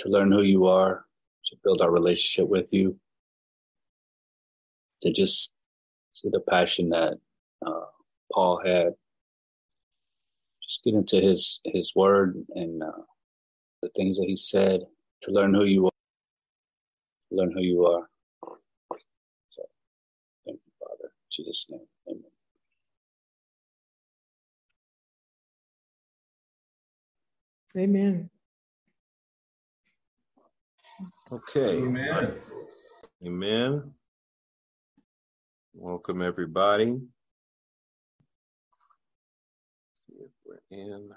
to learn who you are, to build our relationship with you, to just see the passion that uh, Paul had. Just get into his his word and uh, the things that he said to learn who you are, learn who you are. So, thank you, Father. In Jesus' name, Amen. Amen. Okay. Amen. Amen. Welcome, everybody. See if we're in.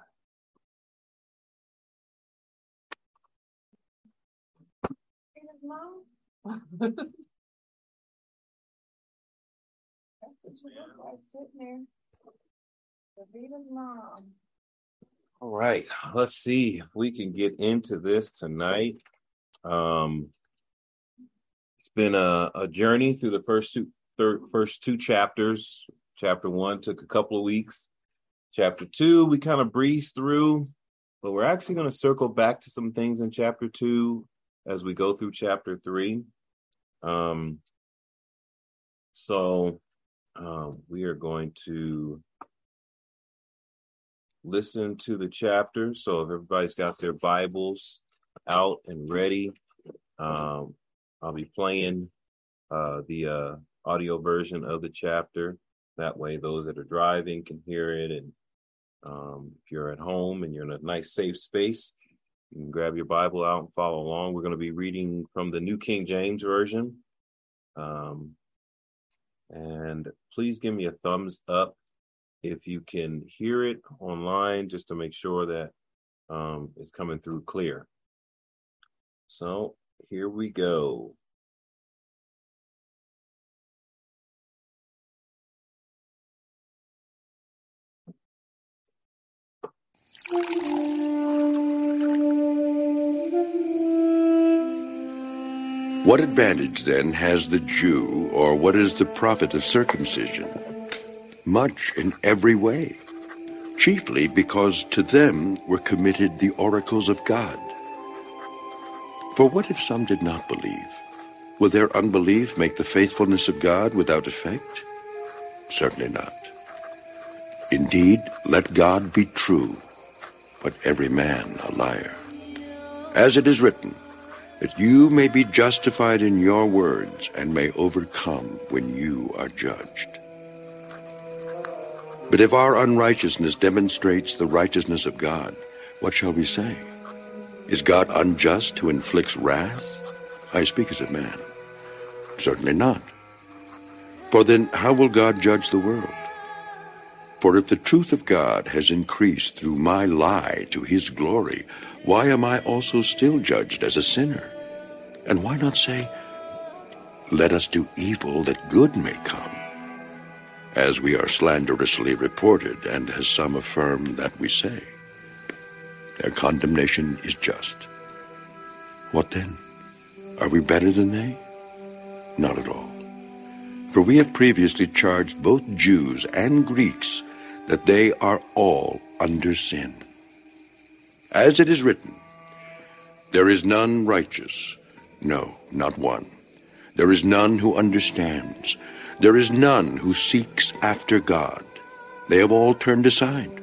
All right, let's see if we can get into this tonight. Um, it's been a, a journey through the first two third, first two chapters. Chapter one took a couple of weeks. Chapter two, we kind of breezed through, but we're actually going to circle back to some things in chapter two as we go through chapter three. Um, so um, we are going to listen to the chapter. So if everybody's got their Bibles out and ready, um, I'll be playing uh, the uh, audio version of the chapter. That way, those that are driving can hear it. And um, if you're at home and you're in a nice, safe space, you can grab your Bible out and follow along. We're going to be reading from the New King James Version. Um, and please give me a thumbs up if you can hear it online, just to make sure that um, it's coming through clear. So here we go. What advantage then has the Jew, or what is the profit of circumcision? Much in every way, chiefly because to them were committed the oracles of God. For what if some did not believe? Will their unbelief make the faithfulness of God without effect? Certainly not. Indeed, let God be true, but every man a liar. As it is written, that you may be justified in your words and may overcome when you are judged. But if our unrighteousness demonstrates the righteousness of God, what shall we say? Is God unjust who inflicts wrath? I speak as a man. Certainly not. For then how will God judge the world? For if the truth of God has increased through my lie to his glory, why am I also still judged as a sinner? And why not say, Let us do evil that good may come? As we are slanderously reported, and as some affirm that we say, their condemnation is just. What then? Are we better than they? Not at all. For we have previously charged both Jews and Greeks that they are all under sin. As it is written, There is none righteous, no, not one. There is none who understands. There is none who seeks after God. They have all turned aside.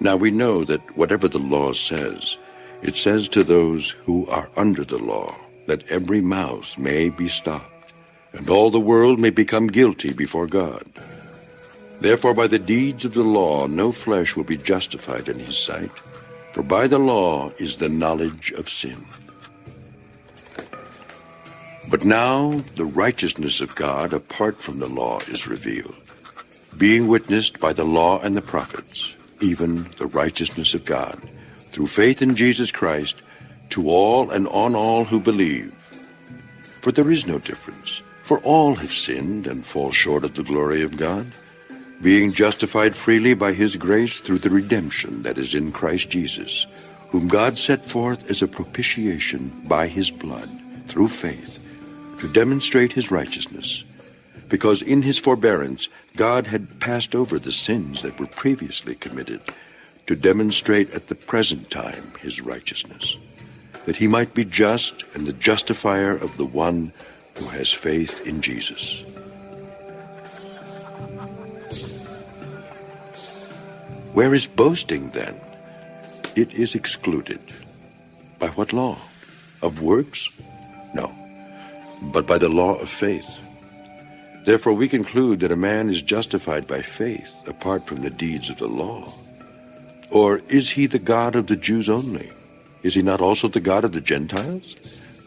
Now we know that whatever the law says, it says to those who are under the law that every mouth may be stopped and all the world may become guilty before God. Therefore, by the deeds of the law, no flesh will be justified in his sight, for by the law is the knowledge of sin. But now the righteousness of God apart from the law is revealed, being witnessed by the law and the prophets, even the righteousness of God, through faith in Jesus Christ, to all and on all who believe. For there is no difference, for all have sinned and fall short of the glory of God, being justified freely by his grace through the redemption that is in Christ Jesus, whom God set forth as a propitiation by his blood, through faith, to demonstrate his righteousness, because in his forbearance God had passed over the sins that were previously committed, to demonstrate at the present time his righteousness, that he might be just and the justifier of the one who has faith in Jesus. Where is boasting then? It is excluded. By what law? Of works? No, but by the law of faith. Therefore, we conclude that a man is justified by faith apart from the deeds of the law. Or is he the God of the Jews only? Is he not also the God of the Gentiles?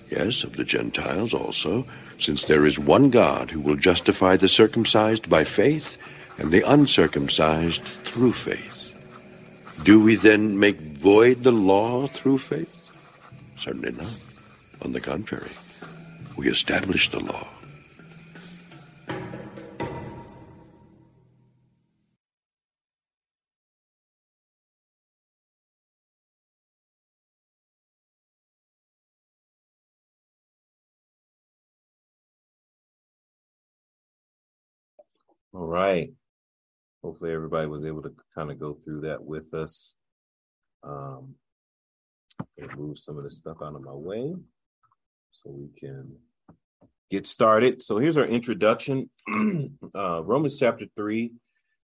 Yes, of the Gentiles also, since there is one God who will justify the circumcised by faith and the uncircumcised through faith. Do we then make void the law through faith? Certainly not. On the contrary, we establish the law. All right. Hopefully everybody was able to kind of go through that with us. Um, move some of the stuff out of my way so we can get started. So here's our introduction. uh, Romans chapter 3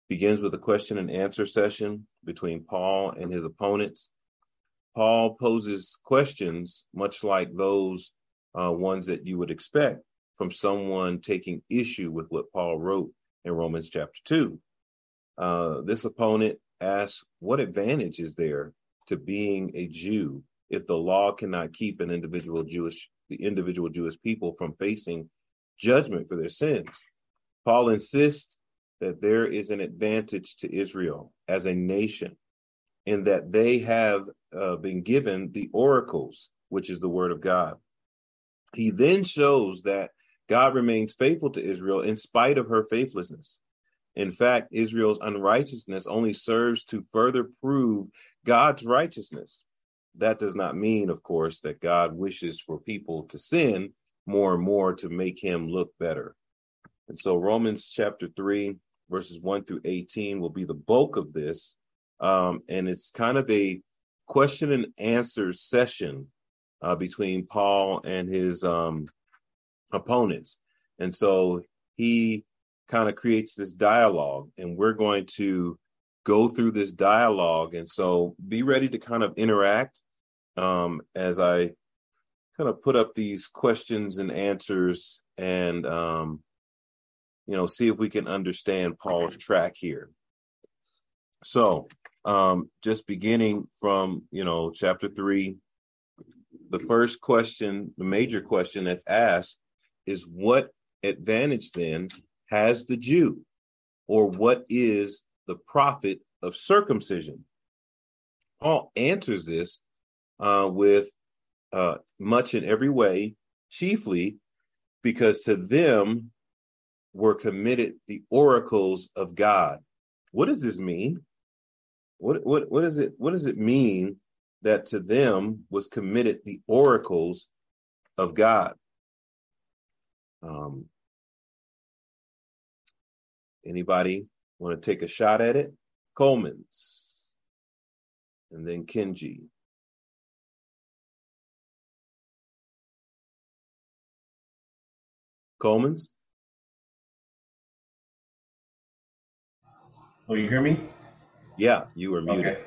begins with a question and answer session between Paul and his opponents. Paul poses questions much like those uh, ones that you would expect from someone taking issue with what Paul wrote in Romans chapter 2. Uh, this opponent asks, What advantage is there to being a Jew if the law cannot keep an individual Jewish the individual Jewish people from facing judgment for their sins? Paul insists that there is an advantage to Israel as a nation in that they have uh, been given the oracles, which is the word of God. He then shows that God remains faithful to Israel in spite of her faithlessness. In fact, Israel's unrighteousness only serves to further prove God's righteousness. That does not mean, of course, that God wishes for people to sin more and more to make him look better. And so, Romans chapter 3, verses 1 through 18 will be the bulk of this. Um, and it's kind of a question and answer session uh, between Paul and his um, opponents. And so he kind of creates this dialogue, and we're going to go through this dialogue. And so be ready to kind of interact um, as I kind of put up these questions and answers and, um, you know, see if we can understand Paul's track here. So, um, just beginning from, you know, chapter three, the first question, the major question that's asked is what advantage then has the Jew? Or what is the profit of circumcision? Paul answers this uh, with uh, much in every way, chiefly because to them were committed the oracles of God. What does this mean? What what what does it what does it mean that to them was committed the oracles of God? Um, anybody want to take a shot at it? Coleman's, and then Kenji. Coleman's. Oh, you hear me? Yeah, you were muted. Okay.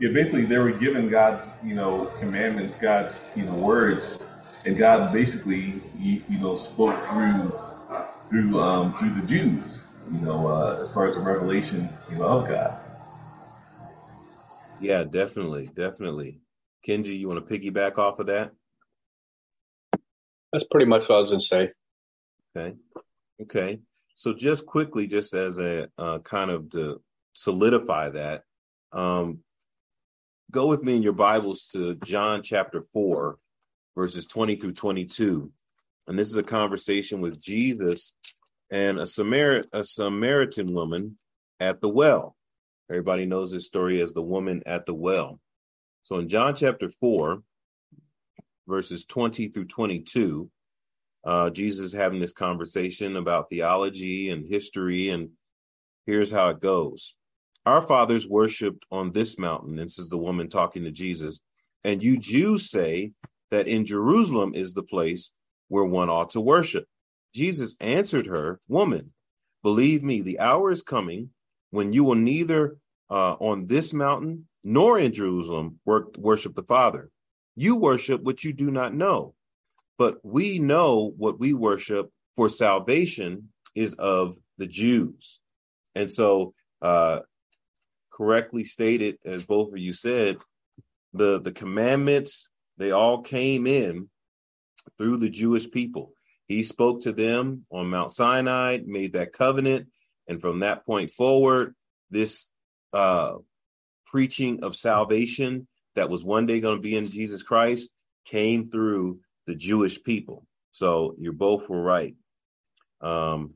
Yeah, basically they were given God's, you know, commandments, God's, you know, words, and God basically, you, you know, spoke through through um, through the Jews, you know, uh, as far as the revelation, you know, of God. Yeah, definitely, definitely. Kenji, you want to piggyback off of that? That's pretty much what I was going to say. Okay, okay. So just quickly, just as a uh, kind of to solidify that, um, go with me in your Bibles to John chapter 4, verses 20 through 22. And this is a conversation with Jesus and a, Samar- a Samaritan woman at the well. Everybody knows this story as the woman at the well. So in John chapter 4, verses 20 through 22, uh, Jesus having this conversation about theology and history, and here's how it goes. Our fathers worshipped on this mountain. This is the woman talking to Jesus. And you Jews say that in Jerusalem is the place where one ought to worship. Jesus answered her, Woman, believe me, the hour is coming when you will neither uh, on this mountain nor in Jerusalem work, worship the Father. You worship what you do not know, but we know what we worship, for salvation is of the Jews. And so, uh, correctly stated, as both of you said, the the commandments they all came in through the Jewish people. He spoke to them on Mount Sinai, made that covenant, and from that point forward, this uh, preaching of salvation that was one day going to be in Jesus Christ came through the Jewish people. So you both were right. Um,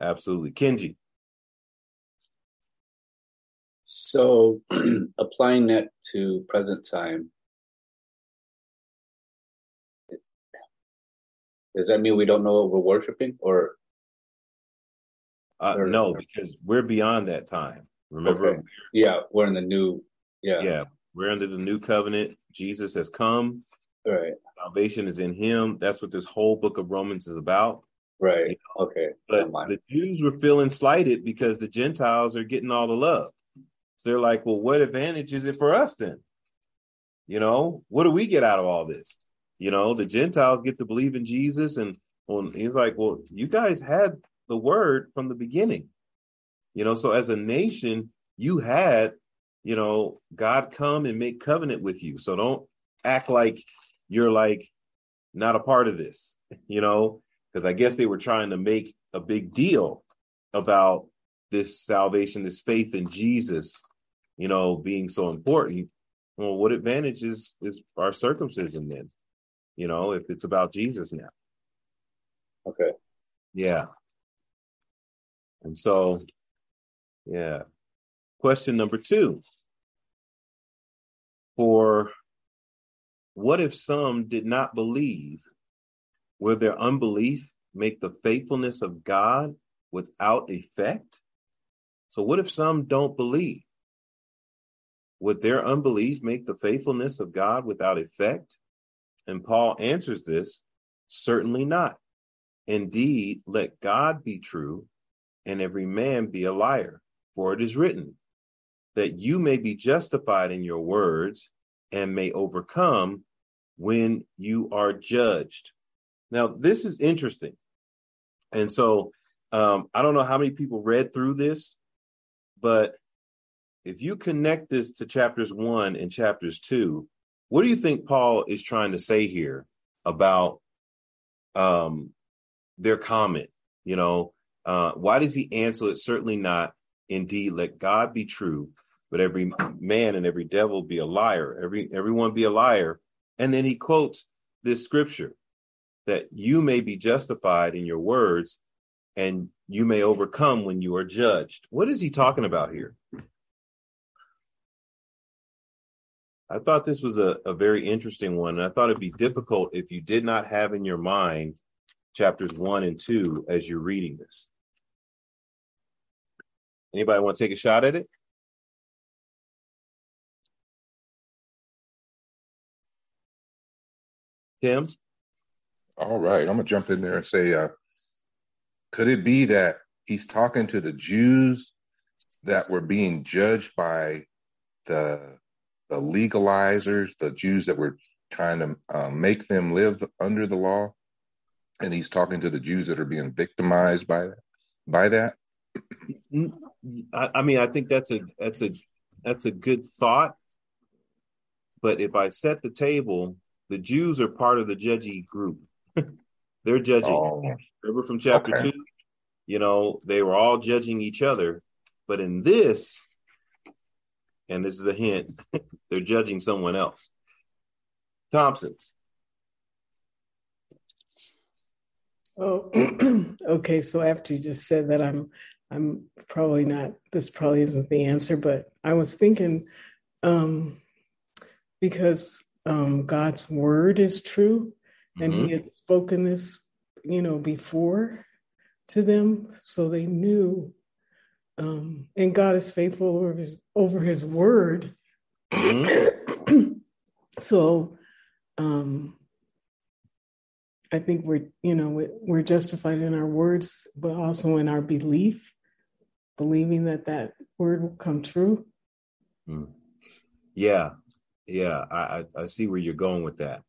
absolutely. Kenji. So applying that to present time, does that mean we don't know what we're worshiping or uh, or, no, because we're beyond that time. Remember? Okay. Yeah, we're in the new. Yeah. Yeah, we're under the new covenant. Jesus has come. Right. Salvation is in Him. That's what this whole book of Romans is about. Right. You know? Okay. But the Jews were feeling slighted because the Gentiles are getting all the love. So they're like, well, what advantage is it for us then? You know, what do we get out of all this? You know, the Gentiles get to believe in Jesus, and well, he's like, well, you guys had the word from the beginning. You know, so as a nation, you had, you know, God come and make covenant with you. So don't act like you're like not a part of this, you know, because I guess they were trying to make a big deal about this salvation, this faith in Jesus, you know, being so important. Well, what advantage is is our circumcision then? You know, if it's about Jesus now. Okay. Yeah. And so, yeah. Question number two. For what if some did not believe? Will their unbelief make the faithfulness of God without effect? So, what if some don't believe? Would their unbelief make the faithfulness of God without effect? And Paul answers this certainly not. Indeed, let God be true and every man be a liar. For it is written, that you may be justified in your words and may overcome when you are judged. Now, this is interesting. And so um, I don't know how many people read through this, but if you connect this to chapters one and chapters two, what do you think Paul is trying to say here about um, their comment? You know, uh, why does he answer it? Certainly not. Indeed, let God be true, but every man and every devil be a liar. Every everyone be a liar. And then he quotes this scripture that you may be justified in your words, and you may overcome when you are judged. What is he talking about here? I thought this was a, a very interesting one. I thought it'd be difficult if you did not have in your mind chapters one and two as you're reading this. Anybody want to take a shot at it? Tim? All right, I'm gonna jump in there and say, uh, could it be that he's talking to the Jews that were being judged by the the legalizers, the Jews that were trying to uh, make them live under the law, and he's talking to the Jews that are being victimized by by that? I, I mean, I think that's a that's a that's a good thought. But if I set the table, the Jews are part of the judgy group. They're judging. Oh, Remember from chapter okay. two? You know, they were all judging each other. But in this, and this is a hint, they're judging someone else. Thompson's. Oh, okay. So after you just said that, I'm, I'm probably not. This probably isn't the answer, but I was thinking, um, because um, God's word is true, and mm-hmm. He had spoken this, you know, before to them, so they knew. Um, and God is faithful over His, over his word. Mm-hmm. so, um, I think we're, you know, we're justified in our words, but also in our belief, believing that that word will come true. Mm. Yeah, yeah, I, I see where you're going with that,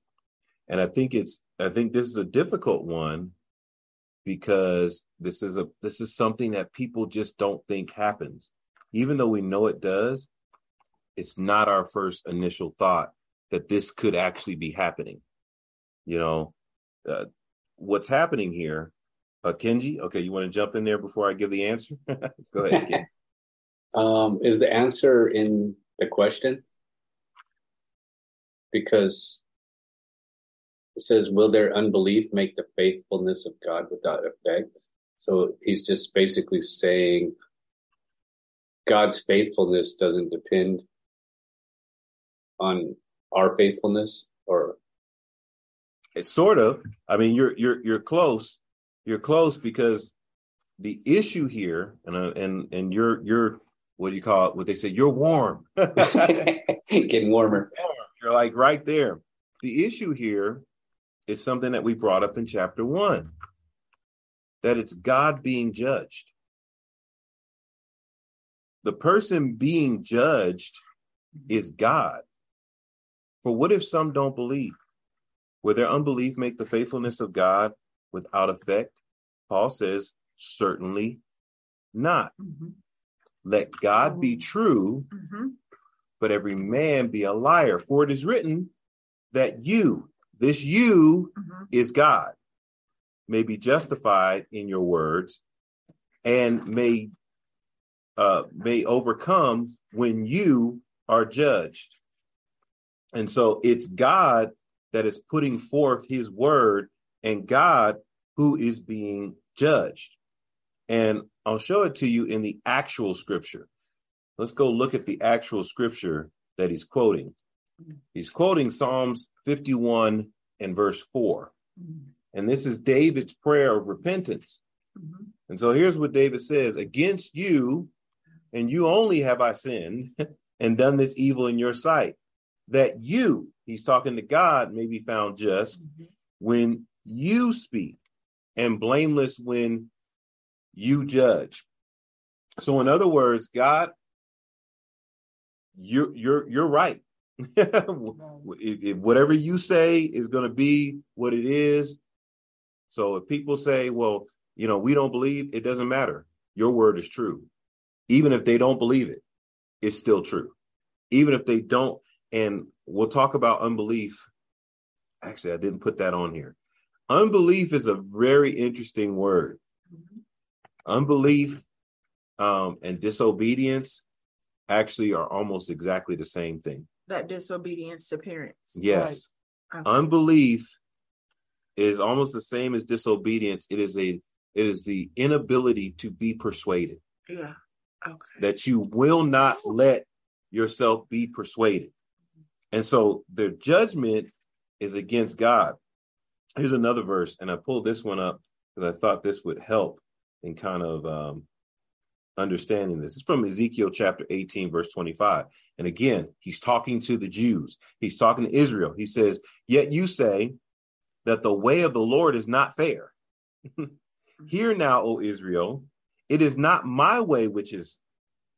and I think it's, I think this is a difficult one because this is a this is something that people just don't think happens, even though we know it does. It's not our first initial thought that this could actually be happening. You know, uh, what's happening here. Uh, Kenji, okay, you want to jump in there before I give the answer? Go ahead. um, is the answer in the question? Because it says, "Will their unbelief make the faithfulness of God without effect?" So he's just basically saying God's faithfulness doesn't depend on our faithfulness, or it's sort of. I mean, you're you're you're close. You're close because the issue here, and uh, and and you're you're what do you call it? What they say? You're warm. Getting warmer. You're like right there. The issue here is something that we brought up in chapter one. That it's God being judged. The person being judged is God. For what if some don't believe? Will their unbelief make the faithfulness of God without effect? Paul says, certainly not. Mm-hmm. Let God be true, mm-hmm. but every man be a liar. For it is written that you, this you mm-hmm. is God, may be justified in your words and may uh, may overcome when you are judged. And so it's God that is putting forth his word and God who is being judged. And I'll show it to you in the actual scripture. Let's go look at the actual scripture that he's quoting. He's quoting Psalms 51 and verse 4. And this is David's prayer of repentance. And so here's what David says Against you and you only have I sinned and done this evil in your sight, that you, he's talking to God, may be found just mm-hmm. when you speak and blameless when you judge. So, in other words, God, you're you're you're right. if, if whatever you say is going to be what it is. So if people say, "Well, you know, we don't believe," it doesn't matter. Your word is true, even if they don't believe it. It's still true, even if they don't. And we'll talk about unbelief. Actually, I didn't put that on here. Unbelief is a very interesting word. Mm-hmm. Unbelief um, and disobedience actually are almost exactly the same thing. That disobedience to parents. Yes. Right. Okay. Unbelief is almost the same as disobedience. It is a it is the inability to be persuaded. Yeah. Okay. That you will not let yourself be persuaded. And so their judgment is against God. Here's another verse, and I pulled this one up because I thought this would help in kind of um, understanding this. It's from Ezekiel chapter 18, verse 25. And again, he's talking to the Jews, he's talking to Israel. He says, Yet you say that the way of the Lord is not fair. Hear now, O Israel, it is not my way which is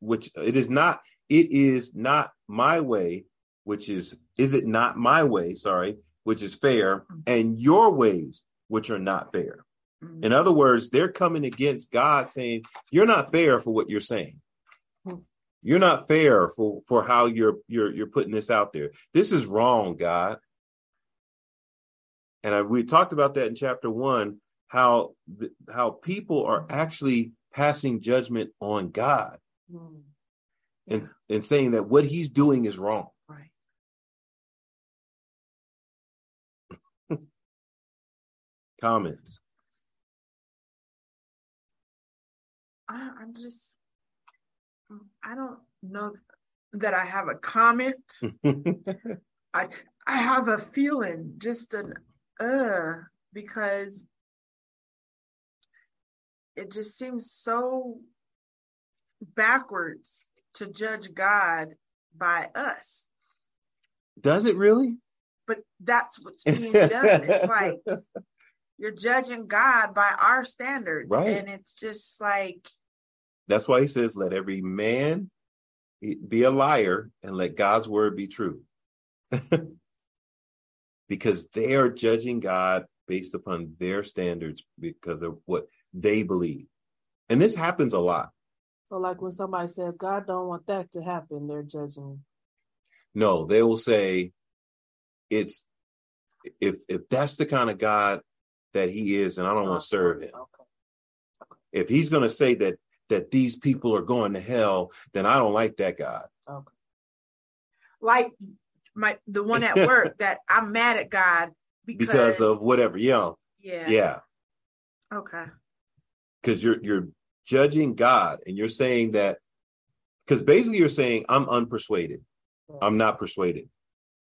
which it is not it is not my way which is, is it not my way, sorry, which is fair, and your ways, which are not fair. Mm-hmm. In other words, they're coming against God saying, You're not fair for what you're saying. Mm-hmm. You're not fair for, for how you're you're you're putting this out there. This is wrong, God. And I, we talked about that in chapter one, how how people are actually passing judgment on God. and, and saying that what he's doing is wrong. Right. Comments. I, I'm just, I don't know that I have a comment. I I have a feeling, just an uh, because it just seems so backwards to judge God by us. Does it really? But that's what's being done. it's like you're judging God by our standards. Right. And it's just like, That's why he says, let every man be a liar and let God's word be true. because they are judging God based upon their standards because of what they believe. And this happens a lot. So like when somebody says God don't want that to happen, they're judging. No, they will say it's if if that's the kind of God that he is, and I don't want to uh-huh. serve him. Okay. If he's gonna say that that these people are going to hell, then I don't like that God. Okay. like my the one at work that I'm mad at God because, Because of whatever, know. yeah. Yeah. Okay. Because you're you're judging God and you're saying that because basically you're saying I'm unpersuaded. I'm not persuaded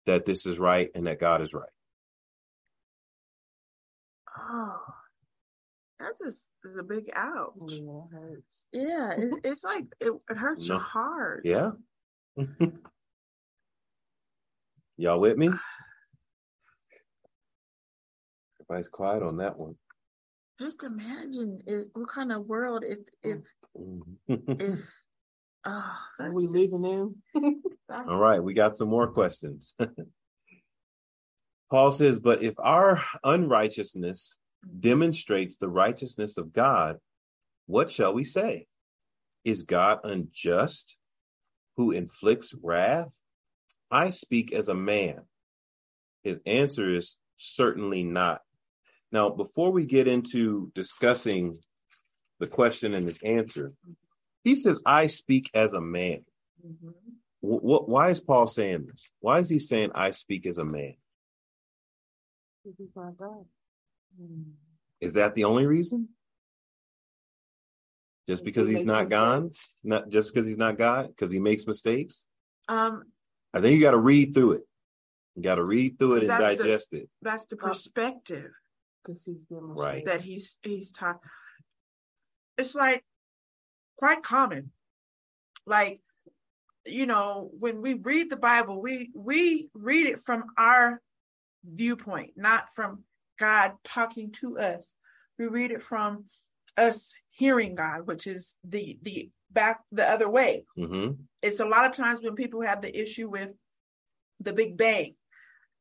that this is right and that God is right. Oh, that just is a big ouch. Yeah, it hurts. Yeah, it, it's like it, it hurts No. your heart. Yeah. Y'all with me? Everybody's quiet on that one. Just imagine if, what kind of world if if mm-hmm. if oh Are we just- leaving in? All right, we got some more questions. Paul says, But if our unrighteousness demonstrates the righteousness of God, what shall we say? Is God unjust who inflicts wrath? I speak as a man. His answer is certainly not. Now, before we get into discussing the question and his answer, he says, I speak as a man. Mhm. Wh- wh- why is Paul saying this? Why is he saying, I speak as a man? He's not God. Is that the only reason? Just Because because he he's not God? mistakes. Not just because he's not God? Because he makes mistakes? Um, I think you got to read through it. You got to read through it and That's the- digest it. that's the perspective Because he's demonstrating. Right. that he's he's taught. It's like quite common. Like, you know, when we read the Bible, we we read it from our viewpoint, not from God talking to us. We read it from us hearing God, which is the the back the other way. hmm It's a lot of times when people have the issue with the Big Bang.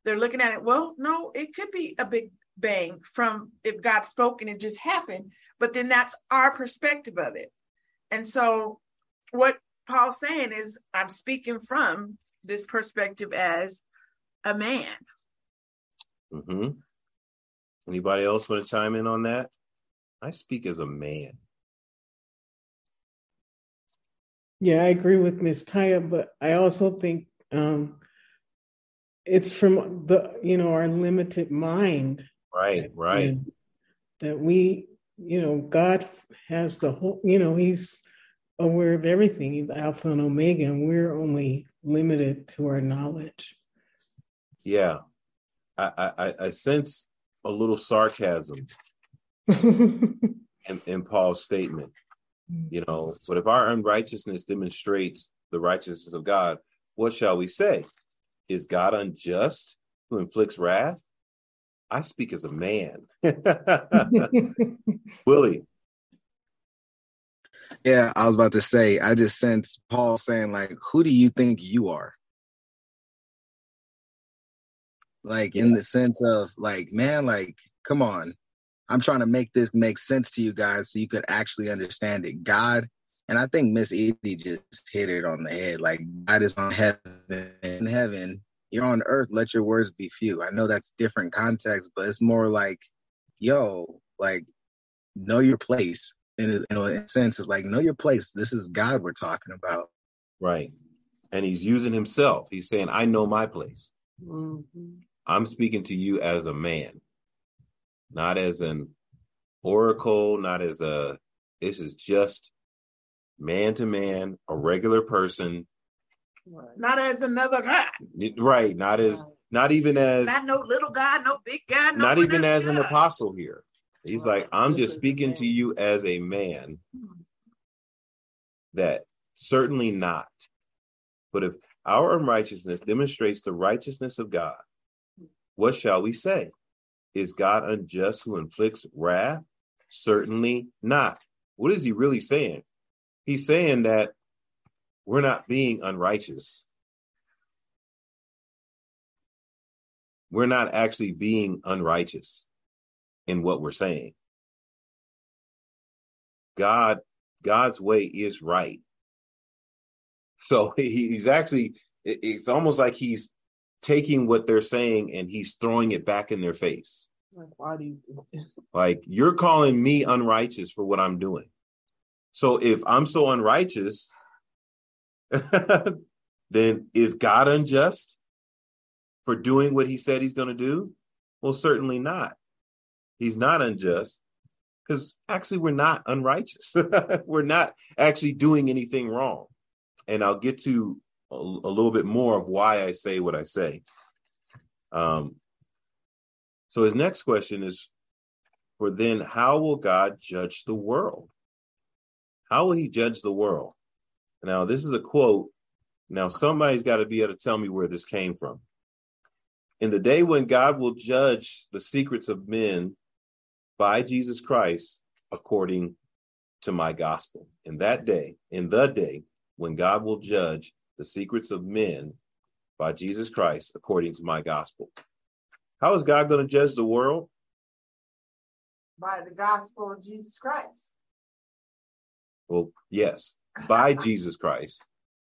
They're looking at it, well, no, it could be a big bang from if God spoke and it just happened, but then that's our perspective of it. And so what Paul's saying is I'm speaking from this perspective as a man. hmm Anybody else want to chime in on that? I speak as a man. Yeah, I agree with Miss Taya, but I also think um, it's from the you know our limited mind Right, right. that we you know God has the whole you know He's aware of everything, He's Alpha and Omega, and we're only limited to our knowledge. Yeah. I, I- I sense a little sarcasm in, in Paul's statement. You know, but if our unrighteousness demonstrates the righteousness of God, what shall we say? Is God unjust who inflicts wrath? I speak as a man. Willie. Yeah, I was about to say, I just sense Paul saying, like, who do you think you are? Like, in the sense of, like, man, like, come on. I'm trying to make this make sense to you guys so you could actually understand it. God, and I think Miss Edie just hit it on the head. Like, God is on heaven. In heaven, you're on earth, let your words be few. I know that's different context, but it's more like, yo, like, know your place in a, in a sense it's like know your place this is god we're talking about Right. And he's using himself. He's saying, I know my place. Mhm. I'm speaking to you as a man, not as an oracle, not as a, this is just man to man, a regular person. Not as another guy. Right. Not as, not even as, Not no little guy, no big guy, no not even as an apostle here. He's Right. like, I'm just speaking to you as a man that certainly not. But if our unrighteousness demonstrates the righteousness of God, what shall we say? Is God unjust who inflicts wrath? Certainly not. What is he really saying? He's saying that we're not being unrighteous. We're not actually being unrighteous in what we're saying. God, God's way is right. So he's actually, it's almost like he's taking what they're saying and he's throwing it back in their face. Like, why do you? Like, you're calling me unrighteous for what I'm doing. So if I'm so unrighteous, then is God unjust for doing what he said he's going to do? Well, certainly not. He's not unjust because actually we're not unrighteous. we're not actually doing anything wrong. And I'll get to a, a little bit more of why I say what I say. Um, so his next question is for then, how will God judge the world? How will he judge the world? Now, this is a quote. Now, somebody's got to be able to tell me where this came from. In the day when God will judge the secrets of men by Jesus Christ, according to my gospel. In that day, in the day when God will judge the secrets of men by Jesus Christ, according to my gospel. How is God going to judge the world? by the gospel of Jesus Christ. Well, yes, by Jesus Christ,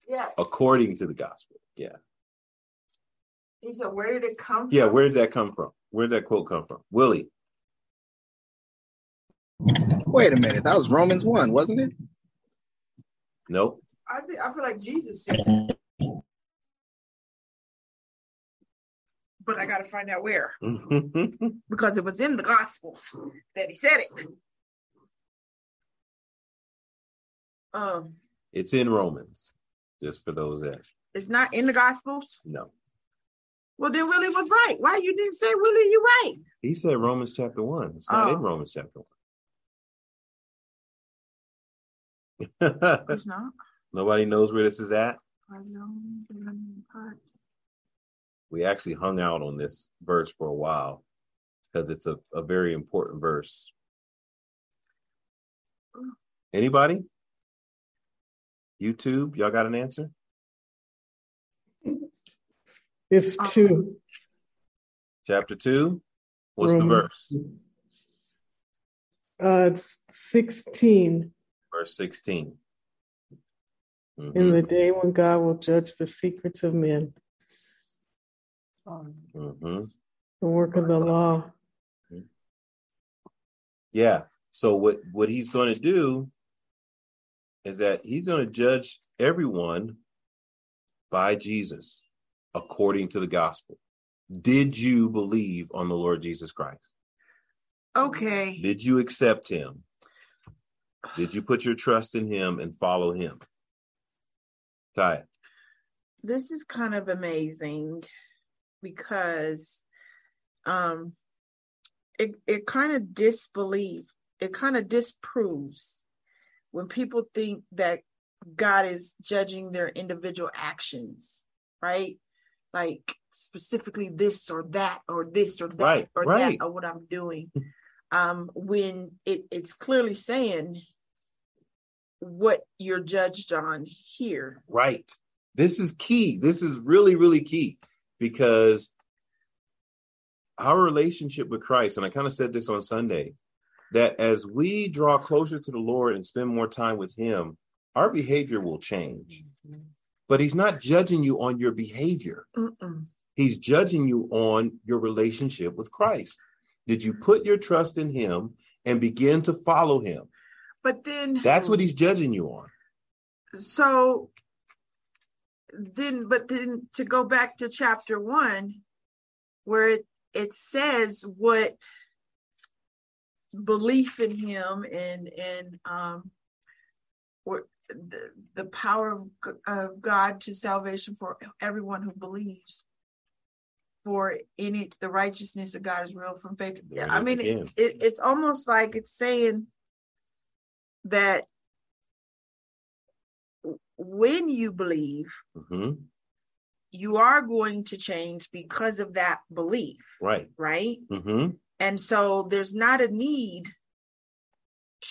Yes. according to the gospel. Yeah. He said, where did it come from? Yeah, where did that come from? Where did that quote come from? Willie. Wait a minute, that was Romans one, wasn't it? Nope. I think I feel like Jesus said it. But I gotta find out where. Because it was in the gospels that he said it. Um, it's in Romans, just for those that it's not in the gospels. No. Well, then Willie was right. Why you didn't say Willie? You right. He said Romans chapter one. It's not Oh. in Romans chapter one. It's not. Nobody knows where this is at. I don't remember. We actually hung out on this verse for a while because it's a, a very important verse. Anybody? YouTube, y'all got an answer? It's two. Chapter two. What's the verse? Uh, it's 16. Verse 16. In Mhm, the day when God will judge the secrets of men, mhm. the work of the law. Yeah. So what what he's going to do is that he's going to judge everyone by Jesus according to the gospel. Did you believe on the Lord Jesus Christ? Okay. Did you accept him? Did you put your trust in him and follow him? Ty, this is kind of amazing because um it it kind of disbelieve it kind of disproves when people think that God is judging their individual actions, right? Like specifically this or that or this or that Right, or right. that or what I'm doing. Um when it, it's clearly saying what you're judged on here. right. This is key. This is really, really key because our relationship with Christ, and I kind of said this on Sunday, that as we draw closer to the Lord and spend more time with Him, our behavior will change. Mm-hmm. But He's not judging you on your behavior, Mm-mm. He's judging you on your relationship with Christ. Did you put your trust in Him and begin to follow Him? But then That's what He's judging you on. so then but then to go back to chapter one where it, it says what belief in him and and um or the, the power of god to salvation for everyone who believes for any the righteousness of god is real from faith it i mean it, it, it's almost like it's saying that when you believe hmm you are going to change because of that belief Right. right hmm and so there's not a need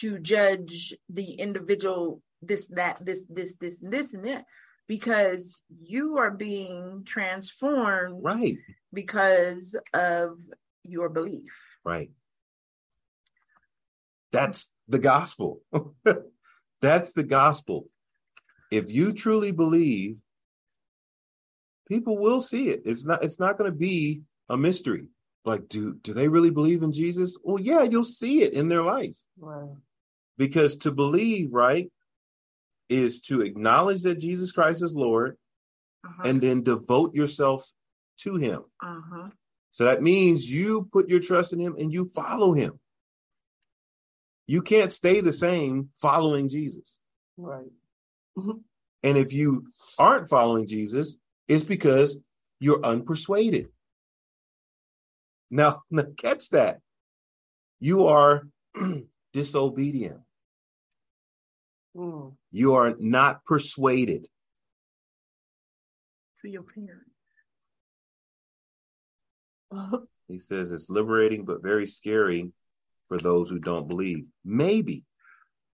to judge the individual this that this this this and this and that because you are being transformed Right. because of your belief Right. That's the gospel. That's the gospel. If you truly believe, people will see it. It's not it's not going to be a mystery. Like do do they really believe in Jesus? Well, yeah, you'll see it in their life. Right. Because to believe, right, is to acknowledge that Jesus Christ is Lord uh-huh. and then devote yourself to him. uh-huh. So that means you put your trust in him and you follow him. You can't stay the same following Jesus. Right. And if you aren't following Jesus, it's because you're unpersuaded. Now, now catch that. You are disobedient. Mm. You are not persuaded. to your parent He says it's liberating, but very scary for those who don't believe. Maybe.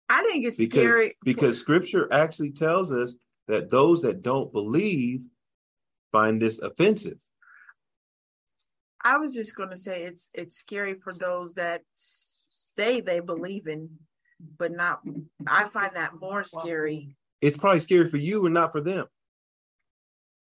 I think it's because scary. because scripture actually tells us that those that don't believe find this offensive. I was just going to say it's it's scary for those that say they believe in but not i find that more scary. It's probably scary for you and not for them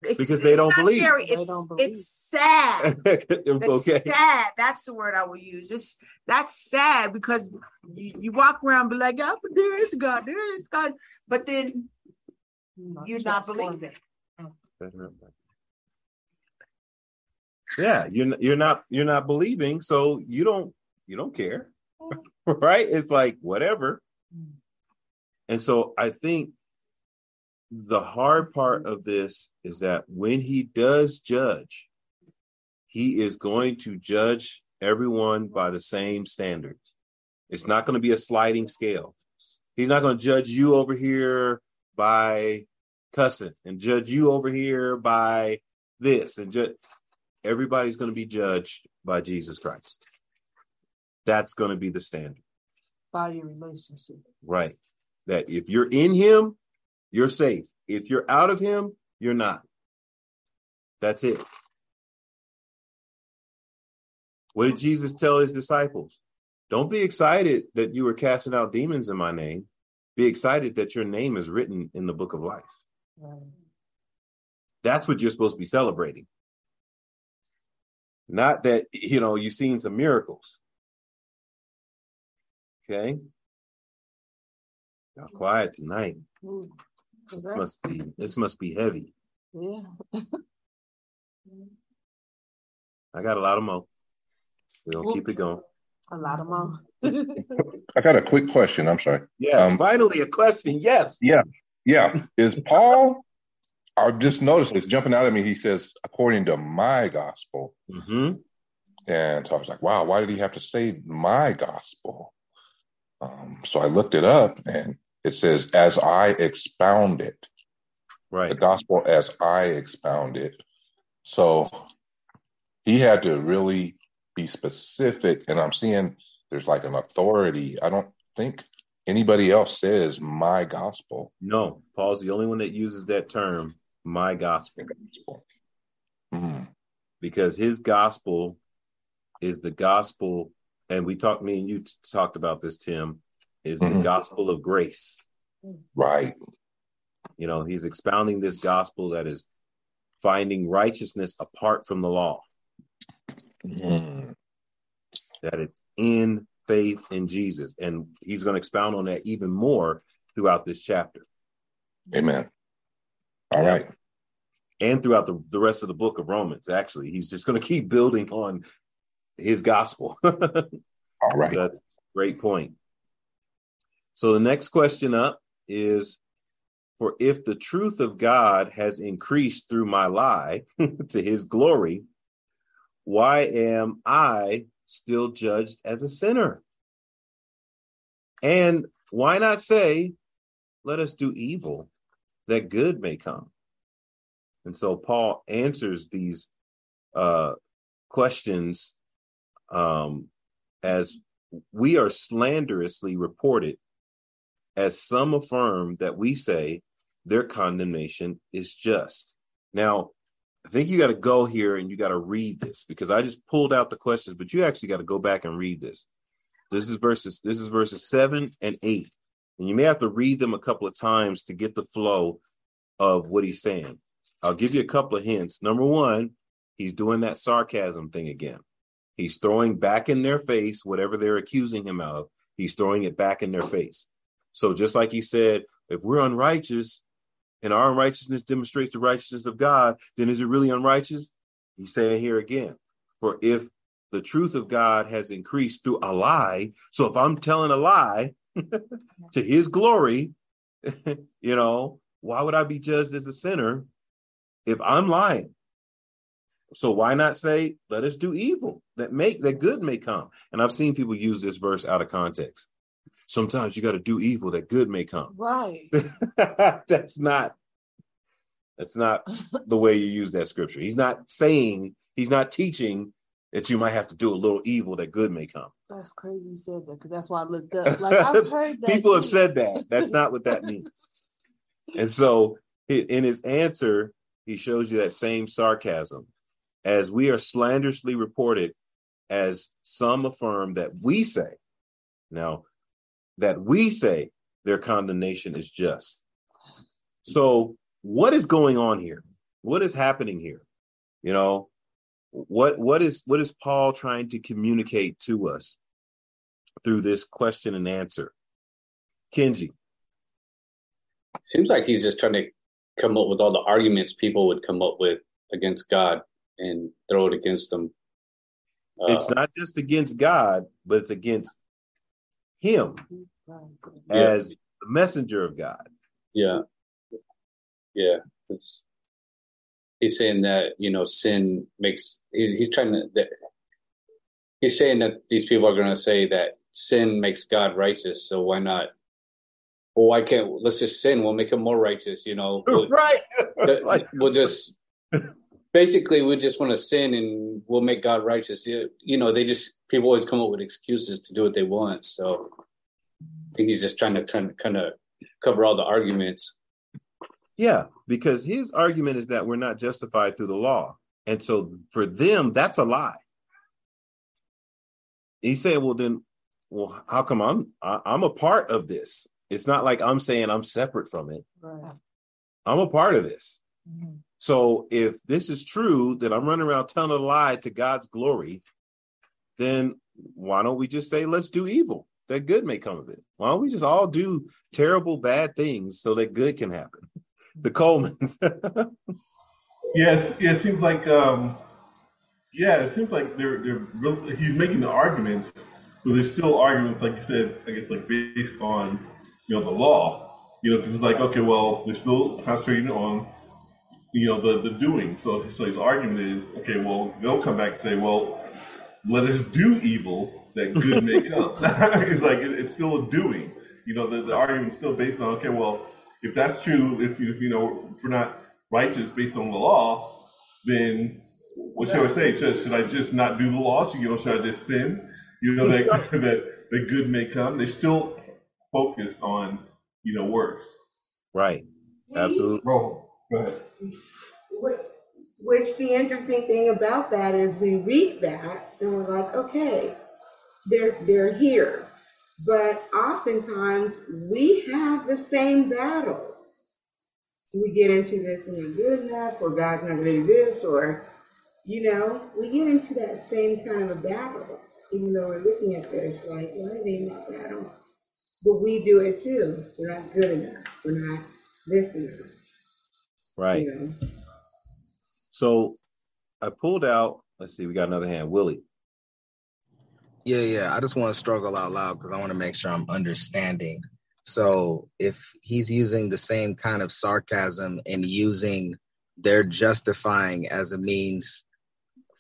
It's, Because they it's don't believe. Scary. They It's, don't believe. it's sad. That's okay sad. That's the word I would use. It's that's sad because you, you walk around and be like, oh, there is God, there is God, but then you're not believing. yeah you're you're not you're not believing so you don't you don't care right it's like whatever mm. and so i think the hard part of this is that when he does judge he is going to judge everyone by the same standards it's not going to be a sliding scale he's not going to judge you over here by cussing and judge you over here by this and judge everybody's going to be judged by Jesus Christ. That's going to be the standard, By your relationship. right? That if you're in him, you're safe. If you're out of him, you're not. That's it. What did Jesus tell his disciples? Don't be excited that you were casting out demons in my name. Be excited that your name is written in the book of life. Right. That's what you're supposed to be celebrating. Not that, you know, you've seen some miracles. Okay. Y'all quiet tonight. This That's- must be this must be heavy. Yeah. I got a lot of mo. We're gonna keep it going. A lot of mom. I got a quick question. I'm sorry. Yeah. Um, finally a question. Yes. Yeah. Yeah. Is Paul, I've just noticed it's jumping out at me. He says, according to my gospel. hmm And so I was like, wow, why did he have to say my gospel? Um, so I looked it up and it says, as I expound it, Right. the gospel as I expound it. So he had to really be specific. And I'm seeing there's like an authority. I don't think anybody else says my gospel. No, Paul's the only one that uses that term, my gospel, Mhm. because his gospel is the gospel, and we talked, me and you t- talked about this, Tim, is the Mhm. gospel of grace. Right. You know, he's expounding this gospel that is finding righteousness apart from the law, Mhm. that it's in faith in Jesus. And he's going to expound on that even more throughout this chapter. Amen. All right. and throughout the, the rest of the book of Romans. Actually, he's just going to keep building on his gospel. All right. That's a great point. So the next question up is for if the truth of God has increased through my lie to his glory, why am I still judged as a sinner? And why not say, let us do evil that good may come? And so Paul answers these uh, questions um, as we are slanderously reported, as some affirm that we say their condemnation is just. Now, I think you got to go here and you got to read this because I just pulled out the questions, but you actually got to go back and read this. This is verses this is verses 7 and 8. And you may have to read them a couple of times to get the flow of what he's saying. I'll give you a couple of hints. Number 1, he's doing that sarcasm thing again. He's throwing back in their face whatever they're accusing him of. He's throwing it back in their face. So just like he said, if we're unrighteous and our unrighteousness demonstrates the righteousness of God, then is it really unrighteous? He's saying here again, for if the truth of God has increased through a lie, so if I'm telling a lie to his glory, you know, why would I be judged as a sinner if I'm lying? So why not say, let us do evil that make that good may come? And I've seen people use this verse out of context. Sometimes you got to do evil that good may come. Right. that's not that's not the way you use that scripture. He's not saying, he's not teaching that you might have to do a little evil that good may come. That's crazy you said that because that's why I looked up. Like I've heard that. People have said that. That's not what that means. and so in his answer, he shows you that same sarcasm as we are slanderously reported, as some affirm that we say, now that we say their condemnation is just. So, what is going on here? What is happening here? You know, what what is what is Paul trying to communicate to us through this question and answer? Kenji. Seems like he's just trying to come up with all the arguments people would come up with against God and throw it against them. Uh, it's not just against God, but it's against Him yeah. as the messenger of God. Yeah, yeah. he's saying that you know sin makes. He's, he's trying to. That, he's saying that these people are going to say that sin makes God righteous. So why not? Well, why can't let's just sin? We'll make him more righteous. You know, we'll, right? we'll just basically we just want to sin and we'll make God righteous. You, you know, they just people always come up with excuses to do what they want. So I think he's just trying to kind of kind of cover all the arguments. Yeah, because his argument is that we're not justified through the law, and so for them that's a lie. He said, "Well, then, well, how come I'm I, I'm a part of this? It's not like I'm saying I'm separate from it. Right. I'm a part of this." Mm-hmm. So if this is true that I'm running around telling a lie to God's glory, then why don't we just say, let's do evil? That good may come of it. Why don't we just all do terrible, bad things so that good can happen? The Colemans. yes, yeah, it seems like, um, yeah, it seems like they're they're he's making the arguments, but there's still arguments, like you said, I guess, like based on you know the law. You know, it's like, okay, well, they're still concentrating on you know, the, the doing. So, so his argument is, okay, well, they'll come back and say, well, let us do evil that good may come. it's like, it, it's still a doing. You know, the, the argument is still based on, okay, well, if that's true, if you, you know, if we're not righteous based on the law, then what should I say? Should, should I just not do the law? Should, you know, should I just sin? You know, that, that, that good may come. They're still focused on, you know, works. Right. Absolutely. Go ahead. Which the interesting thing about that is we read that and we're like, okay, they're they're here. But oftentimes we have the same battle. We get into this and we're good enough, or God's not gonna do this, or you know, we get into that same kind of a battle. Even though we're looking at this like, are they in that battle? But we do it too. We're not good enough. We're not this enough. Right. You know? So I pulled out. Let's see. We got another hand, Willie. Yeah, yeah. I just want to struggle out loud because I want to make sure I'm understanding. So if he's using the same kind of sarcasm and using their justifying as a means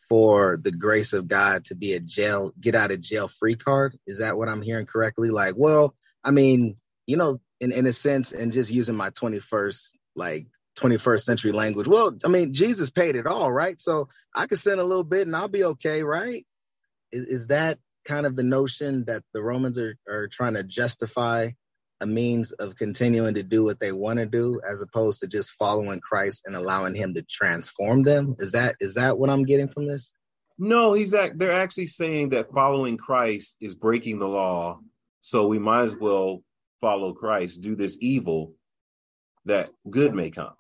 for the grace of God to be a jail, get out of jail free card, is that what I'm hearing correctly? Like, well, I mean, you know, in, in a sense, and just using my 21st, like 21st century language. Well, I mean, Jesus paid it all, right? So I could sin a little bit and I'll be okay, right? Is, is that kind of the notion that the Romans are, are trying to justify a means of continuing to do what they want to do as opposed to just following Christ and allowing him to transform them? Is that is that what I'm getting from this? No, he's act, they're actually saying that following Christ is breaking the law. So we might as well follow Christ, do this evil that good may come.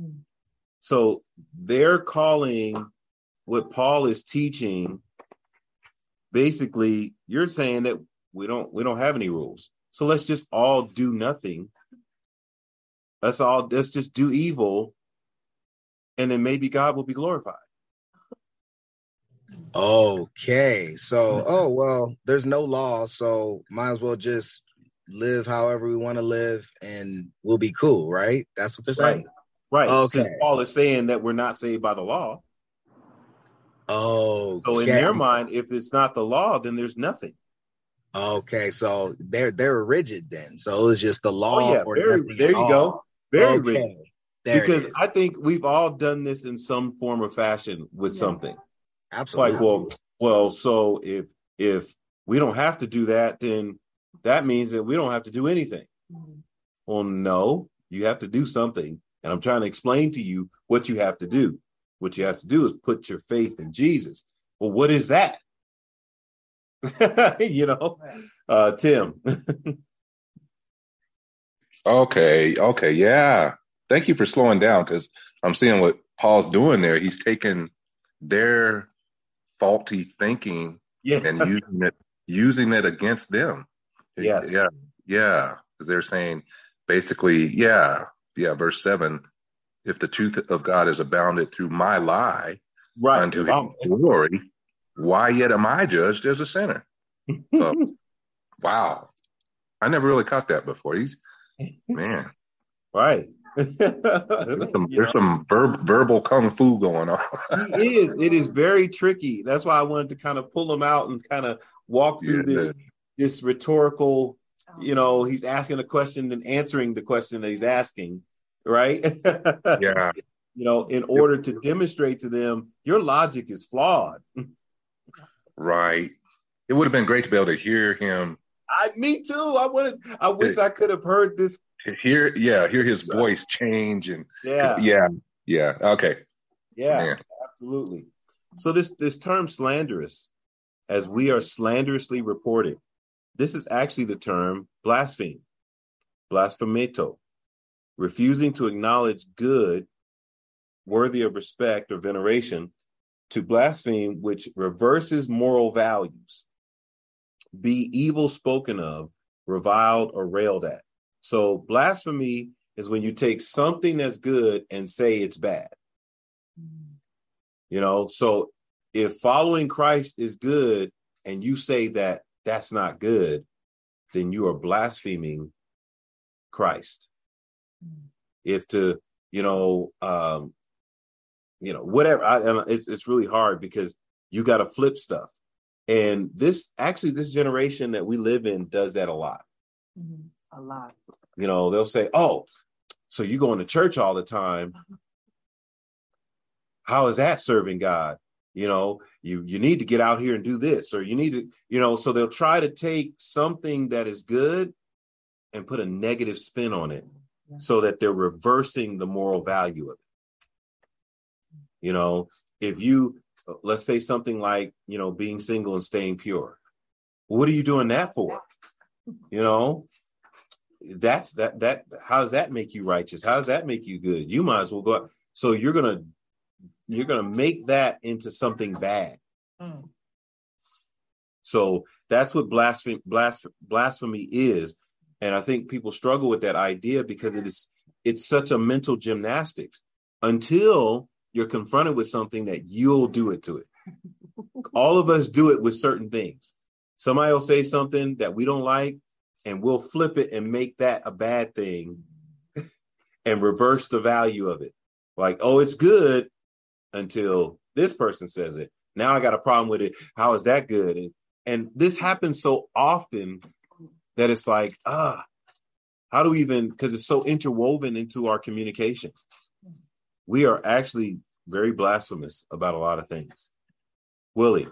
Hmm. So they're calling what Paul is teaching basically you're saying that we don't we don't have any rules. So let's just all do nothing. Let's all let's just do evil and then maybe God will be glorified. Okay. So, oh well, there's no law, so might as well just live however we want to live and we'll be cool, right? That's what they're saying. Right. Okay. Since Paul is saying that we're not saved by the law. Oh, So in their mind, if it's not the law, then there's nothing. Okay, so they're they're rigid then. So it's just the law. Oh yeah, or very, there you all. go. Very Okay, rigid. There because. I think we've all done this in some form or fashion with Yeah. something. Absolutely. Like, well, well, so if if we don't have to do that, then that means that we don't have to do anything. Mhm. Well, no, you have to do something. And I'm trying to explain to you what you have to do. What you have to do is put your faith in Jesus. Well, what is that? you know, uh, Tim. Okay, okay, yeah. Thank you for slowing down because I'm seeing what Paul's doing there. He's taking their faulty thinking yeah. and using it using it against them. Yes. Yeah. Yeah. Because they're saying basically, yeah, yeah, verse seven, if the truth of God is abounded through my lie right. unto his glory, why yet am I judged as a sinner? So, wow. I never really caught that before. He's man. right. There's some, there's some verb, verbal kung fu going on. It is. It is very tricky. That's why I wanted to kind of pull him out and kind of walk through Yeah. this this rhetorical. You know, he's asking a question and answering the question that he's asking, right? yeah. You know, in order to demonstrate to them your logic is flawed. Right. It would have been great to be able to hear him I, me too. I wanted. I wish I could have heard this. hear yeah, hear his voice change and Yeah. yeah. Yeah. Okay. Yeah, Man. absolutely. So this this term slanderous, as we are slanderously reported, this is actually the term blaspheme, blasphemeo, refusing to acknowledge good, worthy of respect or veneration, to blaspheme, which reverses moral values, be evil spoken of, reviled, or railed at. So blasphemy is when you take something that's good and say it's bad. You know, so if following Christ is good and you say that that's not good, then you are blaspheming Christ. If to, you know, um, you know, whatever, I, and it's it's really hard because you got to flip stuff, and this actually this generation that we live in does that a lot. Mhm. A lot. You know, they'll say, "Oh, so you going to church all the time? How is that serving God?" You know, you you need to get out here and do this, or you need to, you know. So they'll try to take something that is good and put a negative spin on it, Yeah. so that they're reversing the moral value of it. You know, if you let's say something like, you know, being single and staying pure. What are you doing that for? You know, that's that that how does that make you righteous? How does that make you good? You might as well go out. So you're gonna you're gonna make that into something bad. Mm. So that's what blasphemy blasph- blasphemy is. And I think people struggle with that idea because it is it's such a mental gymnastics until you're confronted with something that you'll do it to it. All of us do it with certain things. Somebody will say something that we don't like, and we'll flip it and make that a bad thing and reverse the value of it. Like, oh, it's good until this person says it. Now I got a problem with it. How is that good? And and this happens so often that it's like, ah, how do we even because it's so interwoven into our communication. We are actually very blasphemous about a lot of things. Willie.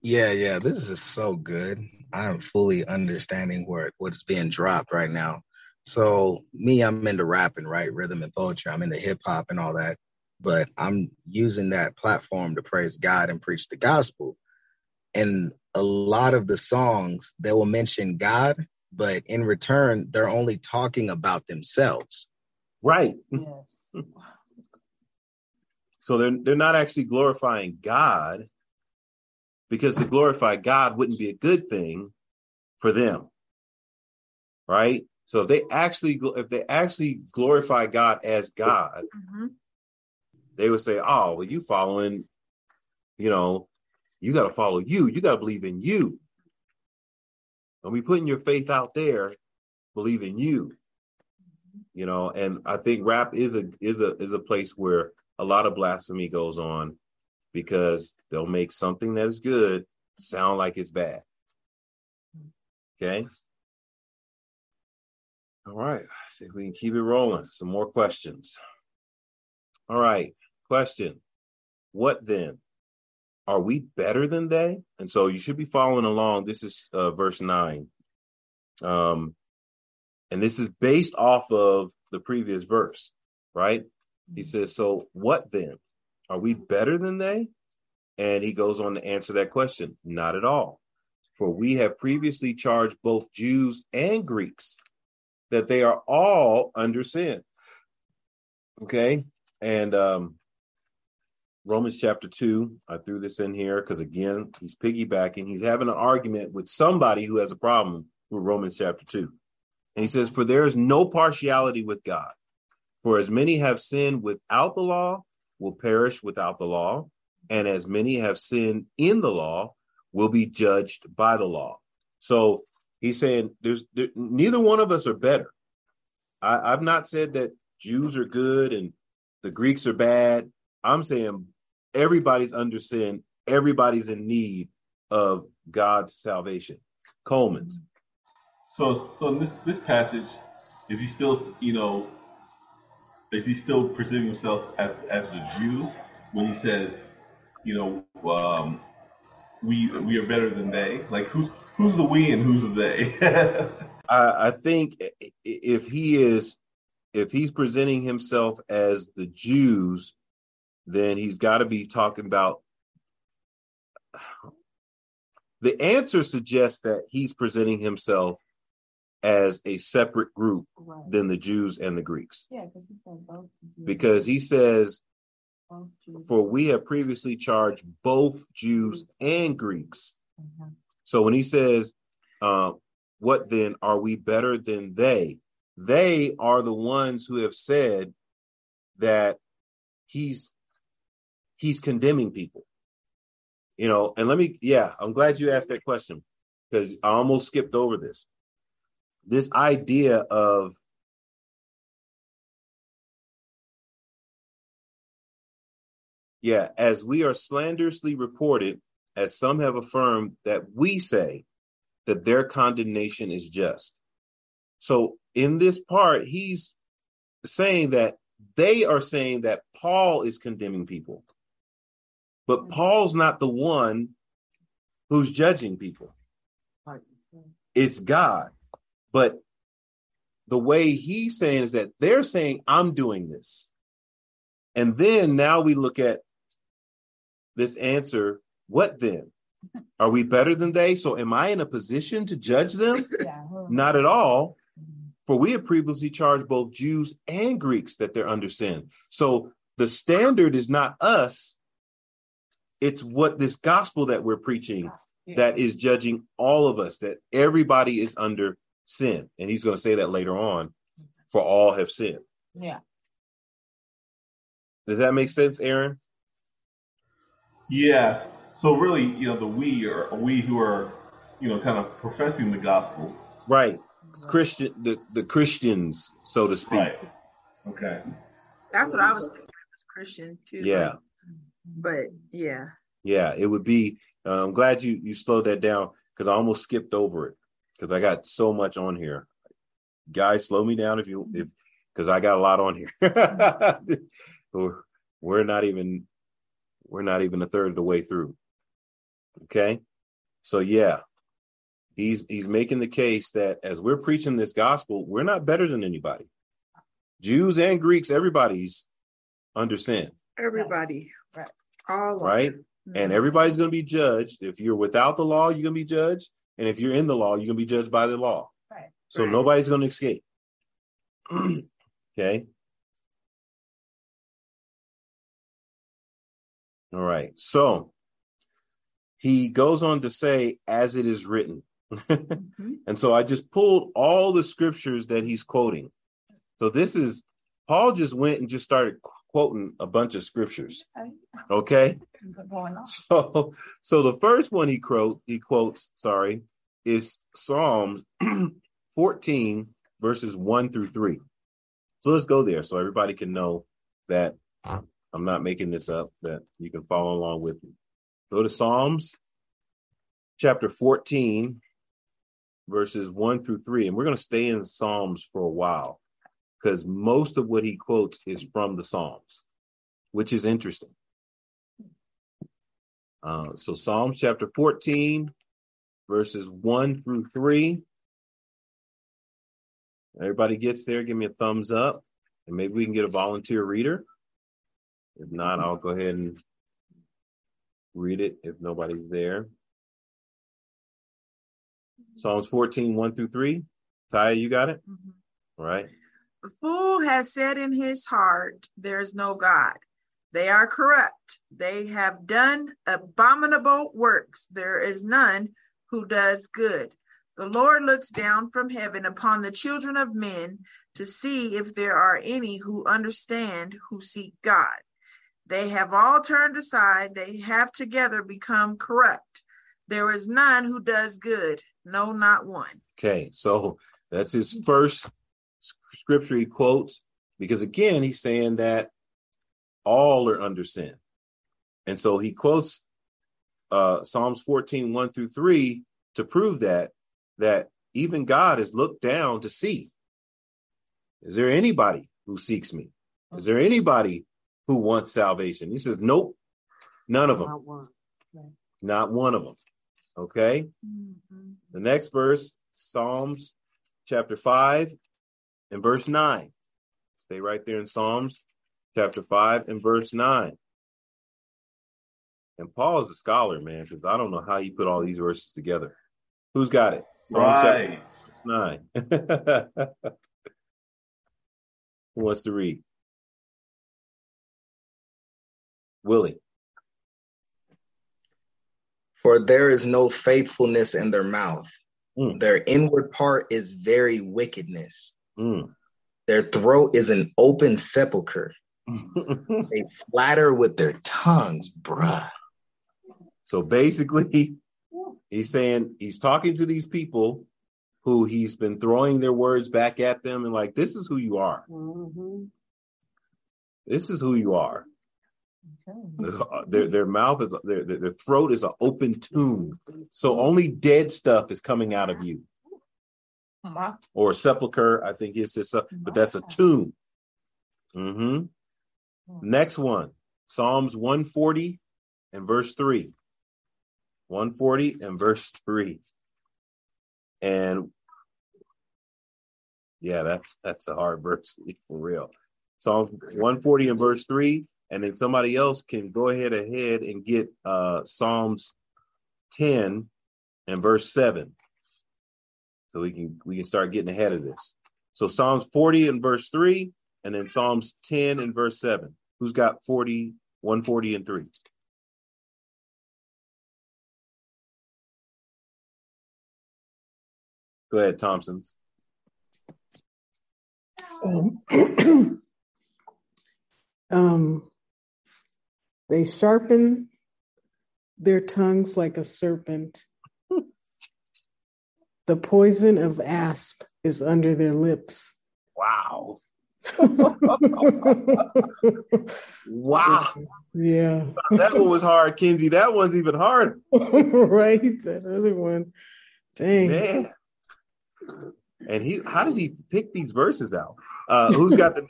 Yeah, yeah, this is so good. I am fully understanding where what's being dropped right now. So me, I'm into rapping, right? Rhythm and poetry. I'm into hip hop and all that. But I'm using that platform to praise God and preach the gospel. And a lot of the songs, they will mention God, but in return, they're only talking about themselves. Right. Yes. So they're they're not actually glorifying God because to glorify God wouldn't be a good thing for them. Right? So if they actually if they actually glorify God as God, Mhm. They would say, "Oh, well you following, you know, you got to follow you. You got to believe in you." And we putting your faith out there, believe in you. You know, and I think rap is a is a is a place where a lot of blasphemy goes on because they'll make something that is good sound like it's bad. Okay. All right. See if we can keep it rolling. Some more questions. All right. Question. What then? Are we better than they? And so you should be following along. This is uh, verse nine. Um, and this is based off of the previous verse, right? He says, So what then? Are we better than they? And he goes on to answer that question Not at all. For we have previously charged both Jews and Greeks that they are all under sin. Okay. And um, Romans chapter 2, I threw this in here because again, he's piggybacking. He's having an argument with somebody who has a problem with Romans chapter 2. And he says, For there is no partiality with God. For as many have sinned without the law will perish without the law, and as many have sinned in the law will be judged by the law. So he's saying there's there, neither one of us are better. I, I've not said that Jews are good and the Greeks are bad. I'm saying everybody's under sin, everybody's in need of God's salvation. Coleman's. So, so in this this passage, is he still, you know, is he still presenting himself as as a Jew when he says, you know, um, we we are better than they? Like, who's who's the we and who's the they? I, I think if he is, if he's presenting himself as the Jews, then he's got to be talking about. The answer suggests that he's presenting himself as a separate group Right. than the Jews and the Greeks, Yeah, because he said both. Because he says, "For we have previously charged both Jews and Greeks." Mhm. So when he says, uh, "What then are we better than they?" They are the ones who have said that he's he's condemning people. You know, and let me, yeah, I'm glad you asked that question because I almost skipped over this. This idea of yeah, as we are slanderously reported, as some have affirmed that we say that their condemnation is just. So in this part, he's saying that they are saying that Paul is condemning people. But Paul's not the one who's judging people. It's God. But the way he's saying is that they're saying, I'm doing this. And then now we look at this answer what then? Are we better than they? So am I in a position to judge them? Yeah. Not at all. For we have previously charged both Jews and Greeks that they're under sin. So the standard is not us, it's what this gospel that we're preaching Yeah. that is judging all of us, that everybody is under sin. And he's going to say that later on, for all have sinned. Yeah. Does that make sense, Aaron? Yes. So really, you know, the we are we who are, you know, kind of professing the gospel. Right. Christian the, the Christians, so to speak. Right. Okay. That's what I was thinking. As Christian too. Yeah. But yeah. Yeah, it would be. Uh, I'm glad you you slowed that down because I almost skipped over it because I got so much on here. Guys, slow me down if you if because I got a lot on here. we're, we're not even we're not even a third of the way through. Okay, so yeah, he's he's making the case that as we're preaching this gospel, we're not better than anybody. Jews and Greeks, everybody's under sin. Everybody. Right. All right. And everybody's going to be judged. If you're without the law, you're going to be judged. And if you're in the law, you're going to be judged by the law. Right. So Right. nobody's going to escape. okay. All right. So he goes on to say, as it is written. and so I just pulled all the scriptures that he's quoting. So this is Paul just went and just started quoting a bunch of scriptures. Okay. So so the first one he quote he quotes, sorry, is Psalms 14 verses 1 through 3. So let's go there so everybody can know that I'm not making this up, that you can follow along with me. Go to Psalms chapter 14 verses 1 through 3 and we're going to stay in Psalms for a while because most of what he quotes is from the Psalms, which is interesting. Uh, so Psalms chapter 14, verses 1 through 3. Everybody gets there, give me a thumbs up, and maybe we can get a volunteer reader. If not, I'll go ahead and read it if nobody's there. Psalms 14, 1 through 3. Ty, you got it? All right. Fool has said in his heart, There is no God. They are corrupt. They have done abominable works. There is none who does good. The Lord looks down from heaven upon the children of men to see if there are any who understand, who seek God. They have all turned aside. They have together become corrupt. There is none who does good. No, not one. Okay, so that's his first scripture he quotes because again he's saying that all are under sin. And so he quotes uh Psalms 14, 1 through 3 to prove that that even God has looked down to see. Is there anybody who seeks me? Is there anybody who wants salvation? He says, Nope, none of them. Not one. Not one of them. Okay. The next verse, Psalms chapter 5 and verse 9. Stay right there in Psalms chapter 5 and verse 9. And Paul is a scholar, man, because I don't know how he put all these verses together. Who's got it? Psalms Right. chapter 9. Who wants to read? Willie. For there is no faithfulness in their mouth. Mm. Their inward part is very wickedness. Mm. Their throat is an open sepulcher. They flatter with their tongues, bruh. So basically, he's saying he's talking to these people who he's been throwing their words back at them and like, this is who you are. Mm-hmm. This is who you are. Their their mouth is their their their throat is an open tomb. So only dead stuff is coming out of you. Or sepulcher, I think it's just, a, but that's a tomb. hmm Next one, Psalms 140 and verse 3. 140 and verse 3. And yeah, that's that's a hard verse for real. Psalms 140 and verse 3. And then somebody else can go ahead ahead and get uh Psalms 10 and verse 7. So we can we can start getting ahead of this. So Psalms 40 and verse 3, and then Psalms 10 and verse 7. Who's got 40, 140 and 3? Go ahead, Thompson's. Um, um, They sharpen their tongues like a serpent. The poison of asp is under their lips. Wow. wow. Yeah. that one was hard, Kenzie. That one's even harder. right. That other one. Dang. Man. And he how did he pick these verses out? Uh who's got the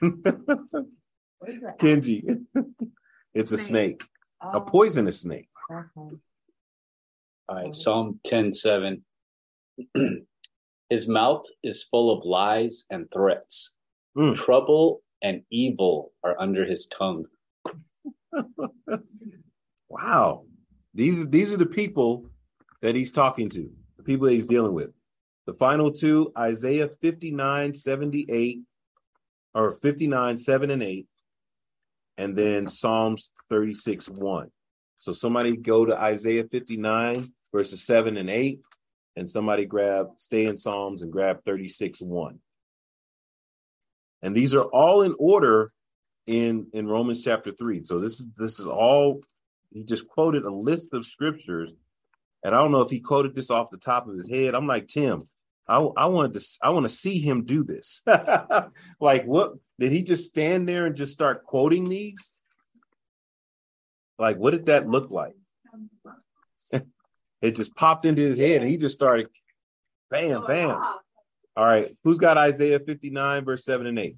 Kenji. It's a snake. A poisonous snake. All right, Psalm 10 7. His mouth is full of lies and threats. Mm. Trouble and evil are under his tongue. Wow. These are these are the people that he's talking to, the people that he's dealing with. The final two, Isaiah 59, 78, or 59, 7 and 8, and then Psalms 36, 1. So somebody go to Isaiah 59, verses 7 and 8, and somebody grab, stay in Psalms and grab 36, 1. And these are all in order in, in Romans chapter 3. So this is this is all he just quoted a list of scriptures. And I don't know if he quoted this off the top of his head. I'm like, Tim, I, I wanted to I want to see him do this. like what did he just stand there and just start quoting these? Like what did that look like? It just popped into his head and he just started bam bam. All right, who's got Isaiah 59 verse 7 and 8?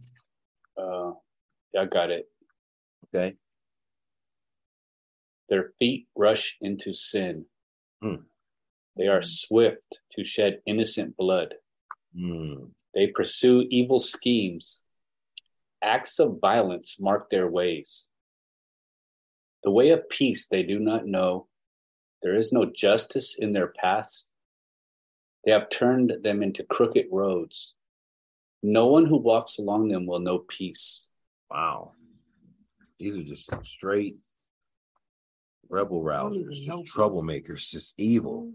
Uh, I got it. Okay. Their feet rush into sin. Hmm. They are swift to shed innocent blood. Hmm. They pursue evil schemes. Acts of violence mark their ways. The way of peace they do not know. There is no justice in their paths. They have turned them into crooked roads. No one who walks along them will know peace. Wow. These are just straight rebel rousers, just troublemakers, just evil.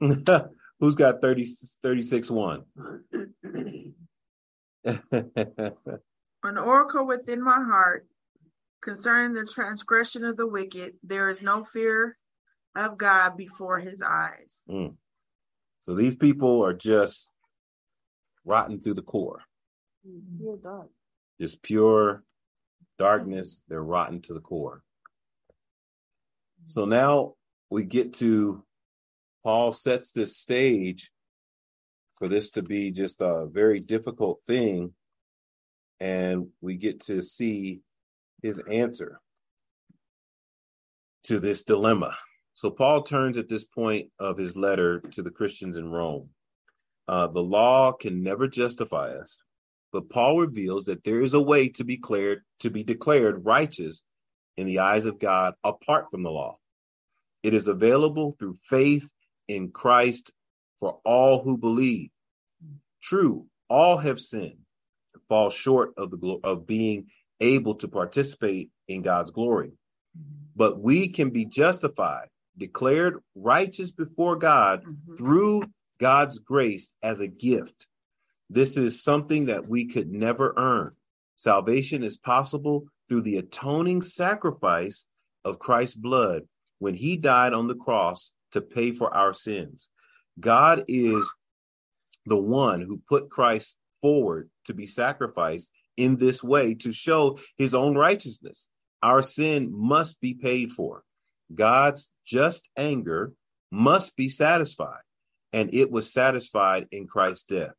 Who's got 30, 36 1? An oracle within my heart concerning the transgression of the wicked, there is no fear of God before his eyes. Mm. So these people are just rotten through the core, You're dark. just pure darkness. They're rotten to the core. So now we get to Paul sets this stage for this to be just a very difficult thing. And we get to see his answer to this dilemma. So Paul turns at this point of his letter to the Christians in Rome. Uh, the law can never justify us, but Paul reveals that there is a way to be declared to be declared righteous in the eyes of God apart from the law. It is available through faith in Christ for all who believe. True, all have sinned fall short of the glo- of being able to participate in God's glory. But we can be justified, declared righteous before God mm-hmm. through God's grace as a gift. This is something that we could never earn. Salvation is possible through the atoning sacrifice of Christ's blood when he died on the cross to pay for our sins. God is the one who put Christ forward to be sacrificed in this way to show his own righteousness. Our sin must be paid for. God's just anger must be satisfied, and it was satisfied in Christ's death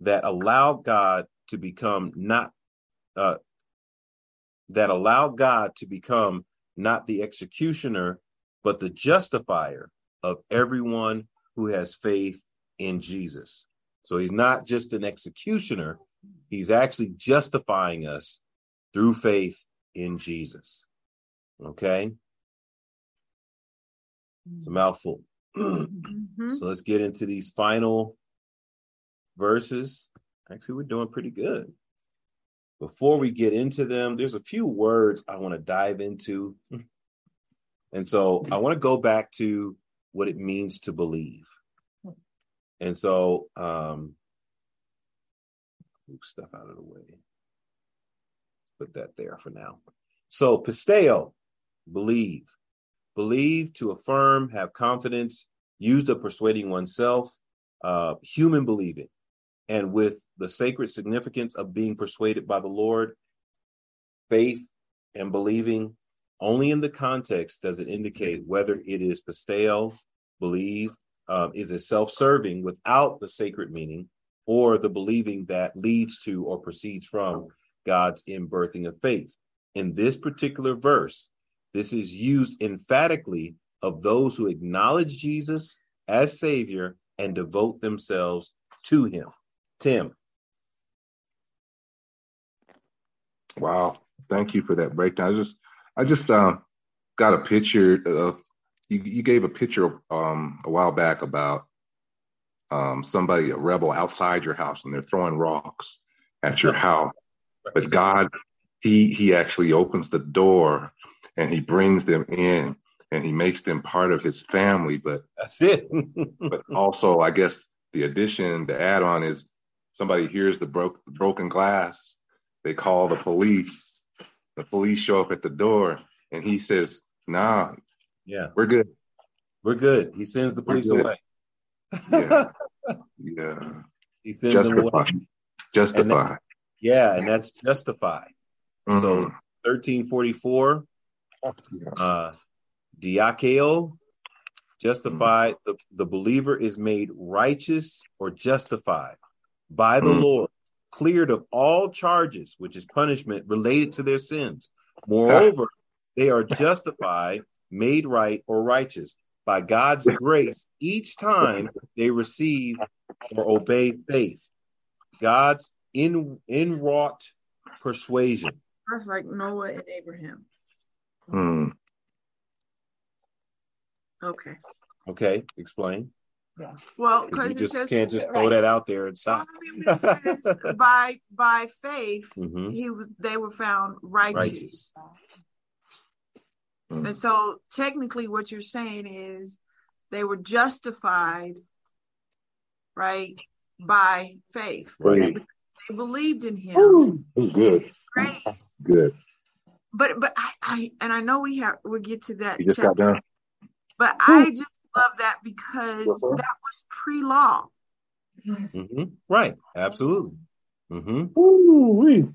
that allowed God to become not uh, that allowed God to become not the executioner, but the justifier of everyone who has faith in Jesus. So he's not just an executioner, he's actually justifying us through faith in Jesus. Okay? It's a mouthful. Mhm. So let's get into these final verses. Actually, we're doing pretty good. Before we get into them, there's a few words I want to dive into. And so I want to go back to what it means to believe. And so, um, move stuff out of the way. Put that there for now. So, pisteo, believe. Believe to affirm, have confidence, use of persuading oneself, uh, human believing. And with the sacred significance of being persuaded by the Lord, faith and believing, only in the context does it indicate whether it is pisteo, believe, um, is it self serving without the sacred meaning, or the believing that leads to or proceeds from God's inbirthing of faith. In this particular verse, this is used emphatically of those who acknowledge Jesus as Savior and devote themselves to Him. Tim. Wow, thank you for that breakdown. I just, I just uh, got a picture of you. You gave a picture um, a while back about um, somebody, a rebel, outside your house, and they're throwing rocks at your house. But God, He He actually opens the door and He brings them in and He makes them part of His family. But that's it. but also, I guess the addition, the add-on is somebody hears the broke the broken glass, they call the police. The police show up at the door, and He says, "Nah, yeah, we're good. We're good." He sends the police away. yeah, yeah. He sends them away. Justify. Justify. And that- yeah, and that's justified. Mhm. So 1344, uh, dikaioo, justified. The, the believer is made righteous or justified by the Mhm. Lord, cleared of all charges, which is punishment related to their sins. Moreover, they are justified, made right, or righteous by God's grace each time they receive or obey faith. God's in inwrought persuasion. That's like Noah and Abraham. Hmm. Okay. Okay, explain. Well, 'Cause Well, You just says can't just throw that out there and stop. by by faith Mhm. he was they were found righteous. Righteous. And so technically what you're saying is they were justified right by faith. Right. They believed in him. Good. Grace. Good. But but I, I and I know we have we'll get to that You just got chapter, done. but I just love that because Uh-huh. that was pre-law. hmm Right, absolutely. hmm Ooh-wee.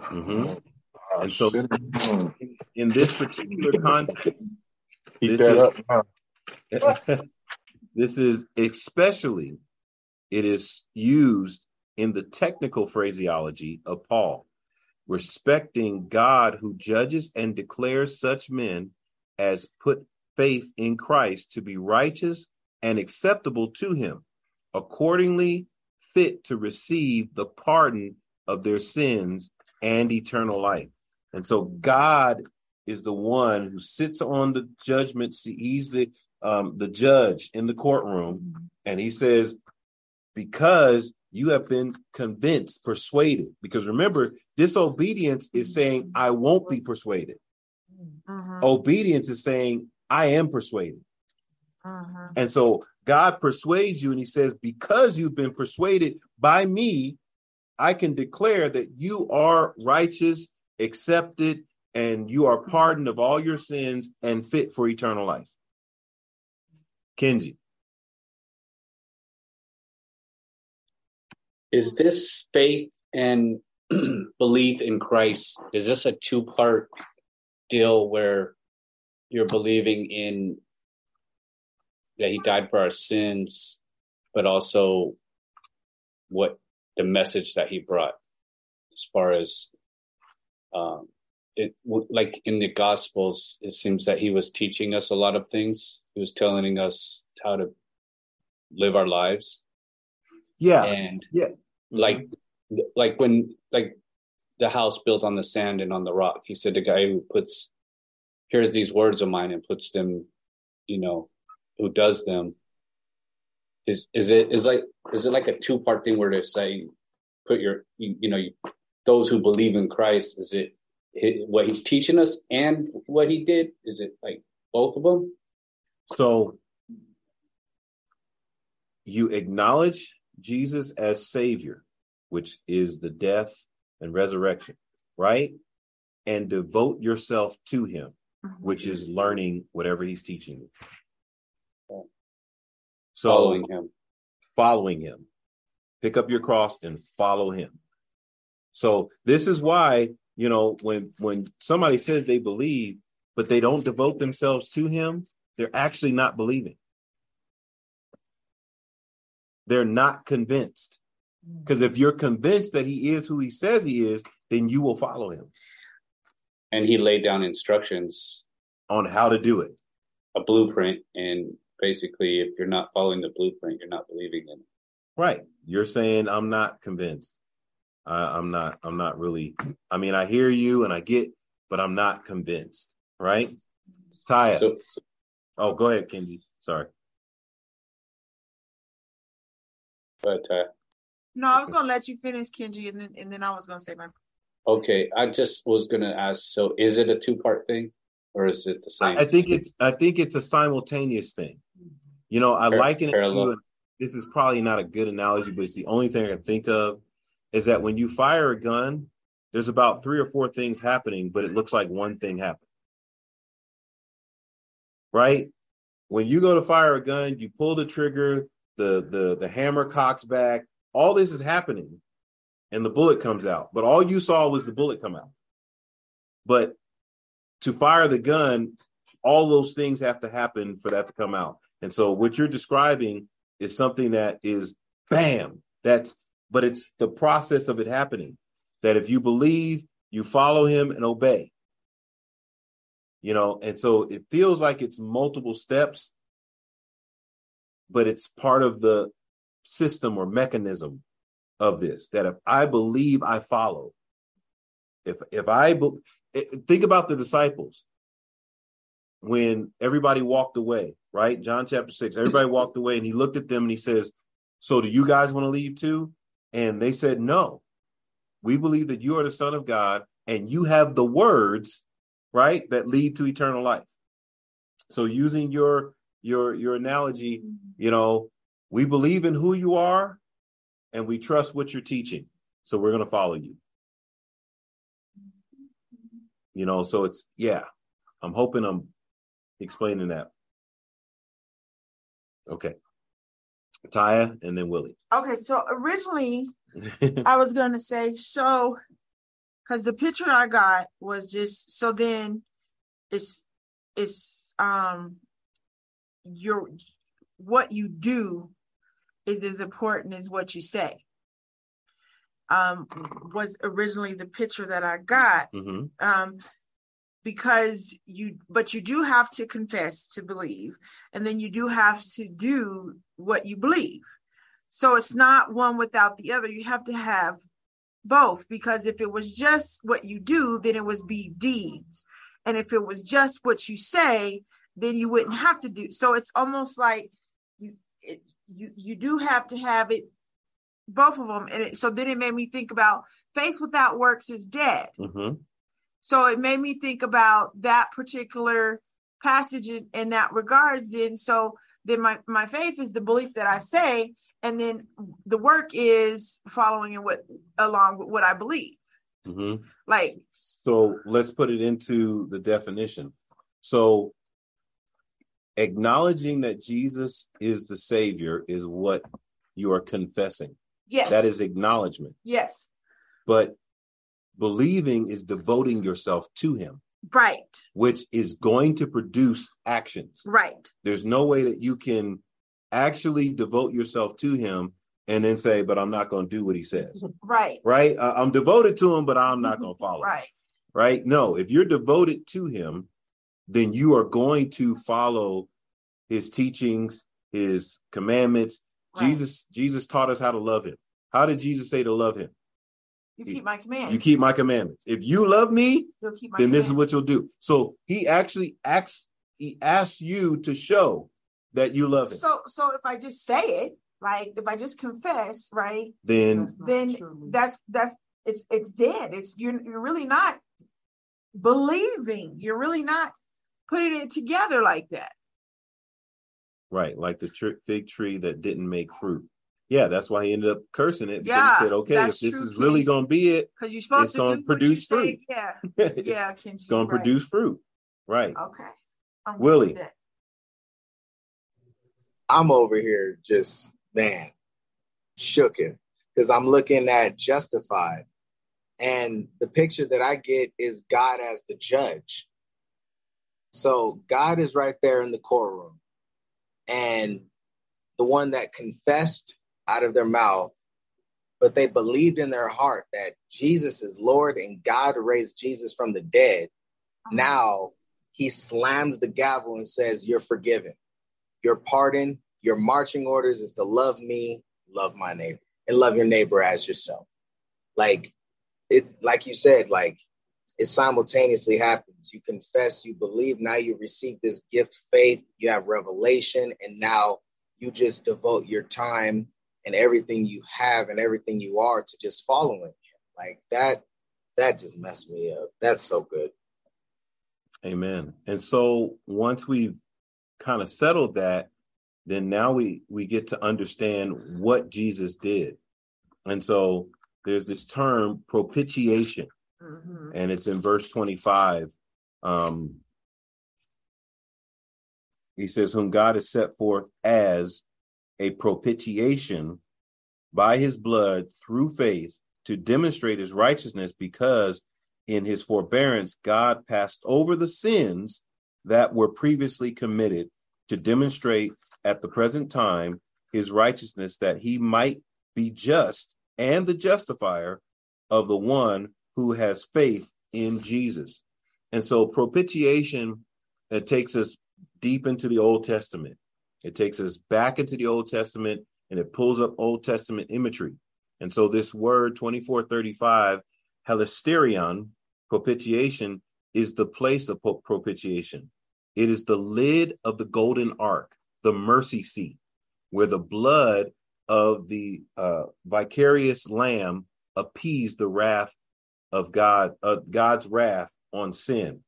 hmm And so, in this particular context, Keep this that is- up. this is especially it is used in the technical phraseology of Paul, respecting God who judges and declares such men as put faith in Christ to be righteous and acceptable to him, accordingly fit to receive the pardon of their sins and eternal life. And so God is the one who sits on the judgment seat. He's the um, the judge in the courtroom, and he says, because you have been convinced, persuaded. Because remember, disobedience is saying, I won't be persuaded. Mm-hmm. Obedience is saying, I am persuaded. Mm-hmm. And so God persuades you, and he says, because you've been persuaded by me, I can declare that you are righteous, accepted, and you are mm-hmm. pardoned of all your sins and fit for eternal life. Kenji. Is this faith and belief in Christ, is this a two part deal where you're believing in that he died for our sins, but also what the message that he brought as far as um, it like in the gospels it seems that he was teaching us a lot of things. He was telling us how to live our lives. Yeah. and yeah. like like when like the house built on the sand and on the rock. He said the guy who puts here's these words of mine and puts them you know who does them is is it is like is it like a two part thing where to say put your you, you know you, those who believe in christ is it what he's teaching us and what he did? Is it like both of them? So you acknowledge Jesus as Savior, which is the death and resurrection, right? and devote yourself to him, Mhm. which is learning whatever he's teaching you. So Following him. following him. Pick up your cross and follow him. So this is why, you know, when when somebody says they believe but they don't devote themselves to him, they're actually not believing. They're not convinced. Because if you're convinced that he is who he says he is, then you will follow him And he laid down instructions, on how to do it. a blueprint, and basically, if you're not following the blueprint, you're not believing in it. Right. You're saying I'm not convinced. I, I'm not. I'm not really. I mean, I hear you and I get, but I'm not convinced. Right. Taya. So, oh, go ahead, Kenji. Sorry. but uh, No, I was gonna let you finish, Kenji, and then and then I was gonna say my okay, I just was gonna ask. So, is it a two part thing, or is it the same? I, I think it's. I think it's a simultaneous thing. You know, I Par- liken it to. This is probably not a good analogy, but it's the only thing I can think of. Is that when you fire a gun, there's about three or four things happening, but it looks like one thing happened. Right? When you go to fire a gun, you pull the trigger, the the the hammer cocks back, all this is happening, and the bullet comes out. But all you saw was the bullet come out. But to fire the gun, all those things have to happen for that to come out. And so what you're describing is something that is bam, that's but it's the process of it happening. That if you believe, you follow him and obey. You know, and so it feels like it's multiple steps, but it's part of the system or mechanism of this that if I believe, I follow. If if I be, eh, think about the disciples when everybody walked away, right? John chapter six, everybody walked away and he looked at them and he says, So do you guys want to leave too? And they said, No, we believe that you are the Son of God and you have the words, right, that lead to eternal life. So using your your your analogy, you know, we believe in who you are and we trust what you're teaching. So we're gonna follow you. You know, so it's yeah. I'm hoping I'm explaining that. Okay. Taya and then Willie. Okay, so originally I was gonna say so because the picture I got was just so then it's it's um your what you do is as important as what you say. Um was originally the picture that I got. hmm Um because you but you do have to confess to believe and then you do have to do what you believe. So it's not one without the other. You have to have both because if it was just what you do, then it was be deeds. And if it was just what you say, then you wouldn't have to do. So it's almost like you you do have to have it both of them. And it, so then it made me think about faith without works is dead. hmm So it made me think about that particular passage in, in that regards. Then so then my my faith is the belief that I say, and then the work is following in what along with what I believe. hmm Like So let's put it into the definition. So acknowledging that Jesus is the Savior is what you are confessing. yes, That is acknowledgement. yes, But believing is devoting yourself to Him, right, which is going to produce actions. right, There's no way that you can actually devote yourself to Him and then say, but I'm not going to do what He says. right, Right? Uh, I'm devoted to Him, but I'm not going to follow. right, right? No, if you're devoted to him, then you are going to follow his teachings, his commandments. Right. Jesus Jesus taught us how to love him. How did Jesus say to love him? You keep my command. You keep my commandments. If you love me, You'll keep my then this is what you'll do. So he actually acts he asked you to show that you love him. So so if I just say it, like if I just confess, right, then then that's that's it's it's dead. It's you're you're really not believing. You're really not putting it together like that. right, like the tr- fig tree that didn't make fruit. Yeah, that's why he ended up cursing it because Yeah, he said, "Okay, if this true, is really King. going to be it, Because you're supposed It's to gonna do produce you say. fruit. Yeah, it's yeah, Kenji. going to right. produce fruit." Right. Okay. I'm Willie. I'm over here just man shooken because I'm looking at Justified, and the picture that I get is God as the judge. So God is right there in the courtroom, and the one that confessed out of their mouth, but they believed in their heart that Jesus is Lord and God raised Jesus from the dead. Uh-huh. Now he slams the gavel and says, You're forgiven. Your pardon, your marching orders is to love me, love my neighbor, and love your neighbor as yourself. Like it, like you said, like it simultaneously happens. You confess, you believe, now you receive this gift, faith, you have revelation, and now you just devote your time and everything you have and everything you are to just following him. Like that, that just messed me up. That's so good. Amen. And so once we've kind of settled that, then now we we get to understand what Jesus did. And so there's this term propitiation, Mhm. and it's in verse 25. Um, he says, Whom God has set forth as a propitiation by his blood through faith to demonstrate his righteousness, because in his forbearance God passed over the sins that were previously committed to demonstrate at the present time his righteousness, that he might be just and the justifier of the one who has faith in Jesus. And so propitiation it takes us deep into the Old Testament. It takes us back into the Old Testament and it pulls up Old Testament imagery. And so this word 2435, hilasterion, propitiation, is the place of propitiation. It is the lid of the golden ark, the mercy seat, where the blood of the uh, vicarious lamb appeased the wrath of God, uh, God's wrath on sin.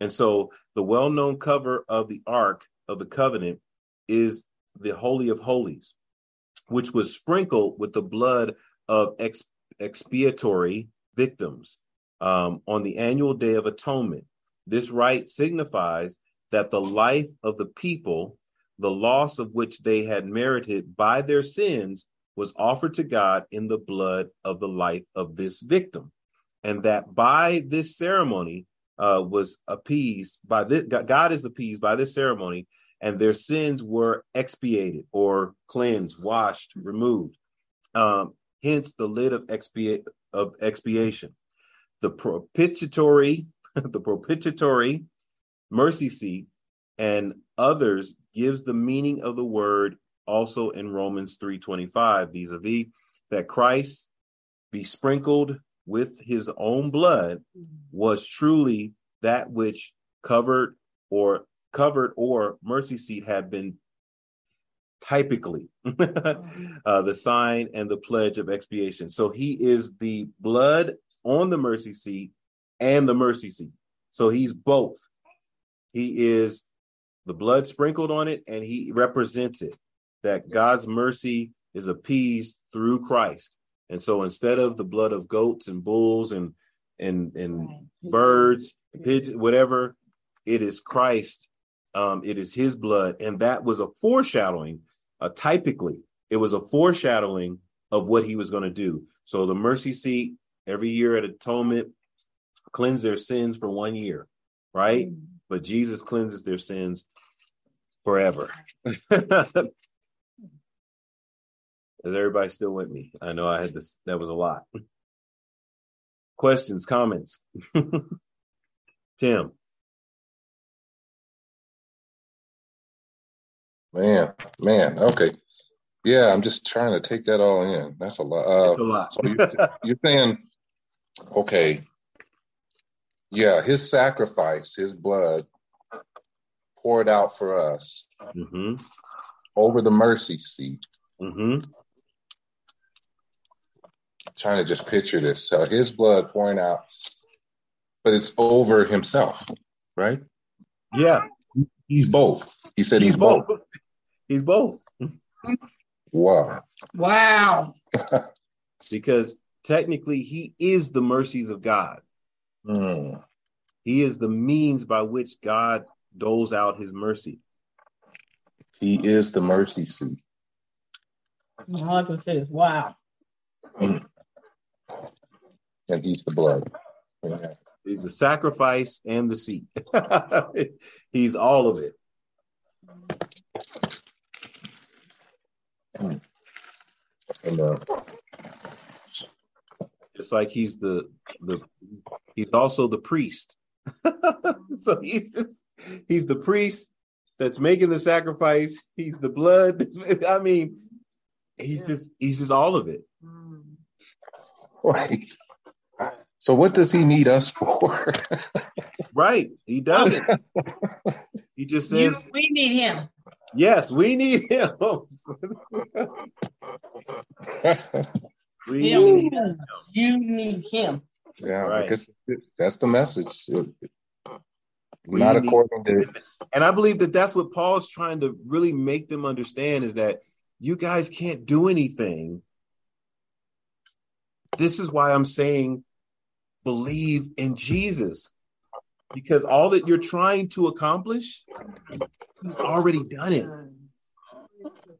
And so the well-known cover of the Ark of the Covenant is the Holy of Holies, which was sprinkled with the blood of ex- expiatory victims um, on the annual Day of Atonement. This rite signifies that the life of the people, the loss of which they had merited by their sins, was offered to God in the blood of the life of this victim. And that by this ceremony, uh, was appeased by this God is appeased by this ceremony, and their sins were expiated or cleansed, washed, removed. Um, hence the lid of expiate of expiation. The propitiatory, the propitiatory mercy seat and others gives the meaning of the word also in Romans 3:25 vis-a-vis that Christ be sprinkled with his own blood was truly that which covered or covered or mercy seat had been typically uh, the sign and the pledge of expiation. So he is the blood on the mercy seat and the mercy seat. So he's both. He is the blood sprinkled on it and he represents it that God's mercy is appeased through Christ. And so instead of the blood of goats and bulls and and and birds, pigeons, whatever, it is Christ. Um, it is his blood. And that was a foreshadowing, uh, typically, it was a foreshadowing of what he was going to do. So the mercy seat every year at atonement cleanse their sins for one year, right? But Jesus cleanses their sins forever. Is everybody still with me? I know I had this, that was a lot. Questions, comments? Tim. Man, man, okay. Yeah, I'm just trying to take that all in. That's a lot. Uh, It's a lot. so you're, you're saying, okay, yeah, his sacrifice, his blood poured out for us hmm over the mercy seat. Hmm trying to just picture this. So his blood pouring out, but it's over himself, right? Yeah. He's both. He said he's, both. He's both. Wow. Wow. because technically he is the mercies of God. Mm. He is the means by which God doles out his mercy. He is the mercy seat. All I can say is wow. Mm. And he's the blood. Yeah. He's the sacrifice and the seat. he's all of it. And, uh, Just like he's the the he's also the priest. so he's just, he's the priest that's making the sacrifice. He's the blood. I mean, he's Yeah. just he's just all of it. Mm. right. So what does he need us for? Right. He does it. He just You, says, we need him. Yes, we need him. we He need need us. You need him. yeah, Right. I guess that's the message. We Not need- according to And I believe that that's what Paul's trying to really make them understand is that you guys can't do anything. This is why I'm saying believe in Jesus. Because all that you're trying to accomplish, he's already done it.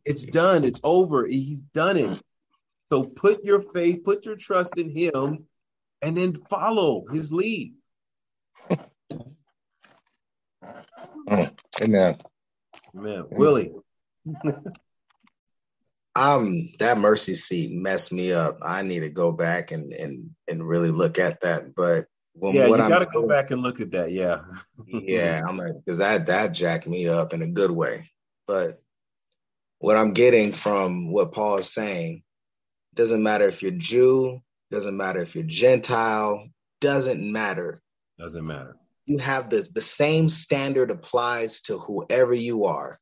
It's done. It's over. He's done it. So put your faith, put your trust in him, and then follow his lead. Mm. Amen. Amen, Willie. um that mercy seat messed me up. I need to go back and and and really look at that. But when yeah, you got to go back and look at that. Yeah. yeah, I'm like, because that that jacked me up in a good way. But what I'm getting from what Paul is saying doesn't matter if you're Jew, doesn't matter if you're Gentile, doesn't matter. Doesn't matter. You have the the same standard applies to whoever you are.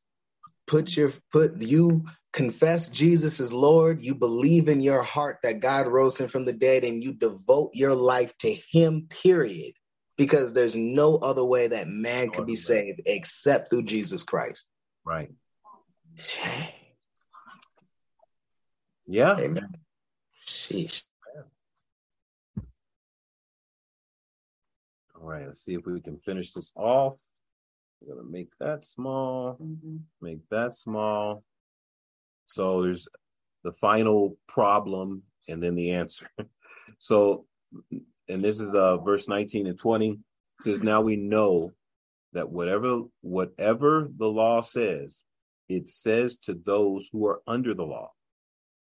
Put your put you confess Jesus is Lord, you believe in your heart that God rose him from the dead, and you devote your life to him, period. Because there's no other way that man No can be way. saved except through Jesus Christ. Right. Dang. Yeah. Amen. Sheesh. All right. Let's see if we can finish this off. We're gonna make that small. Mm-hmm. Make that small. So there's the final problem and then the answer. So, and this is uh verse 19 and 20 It says, Now we know that whatever whatever the law says, it says to those who are under the law,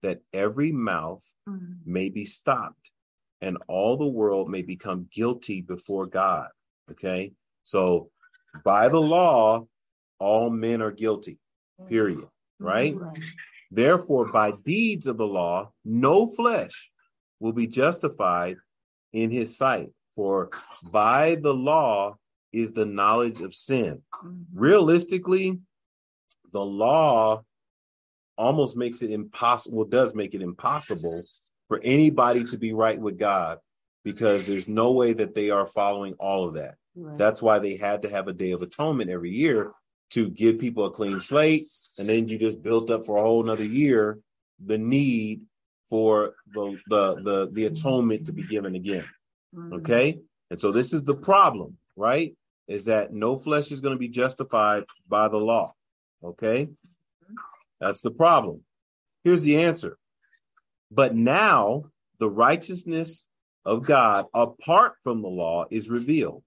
that every mouth Mm. may be stopped and all the world may become guilty before God. Okay. So by the law, all men are guilty, period. Right? Therefore, by deeds of the law, no flesh will be justified in his sight. For by the law is the knowledge of sin. Mm-hmm. Realistically, the law almost makes it impossible, does make it impossible for anybody to be right with God because there's no way that they are following all of that. Right. That's why they had to have a day of atonement every year to give people a clean slate. And then you just built up for a whole nother year the need for the the the, the atonement to be given again. Mm-hmm. Okay. And so this is the problem, right? Is that no flesh is going to be justified by the law. Okay. That's the problem. Here's the answer. But now the righteousness of God apart from the law is revealed,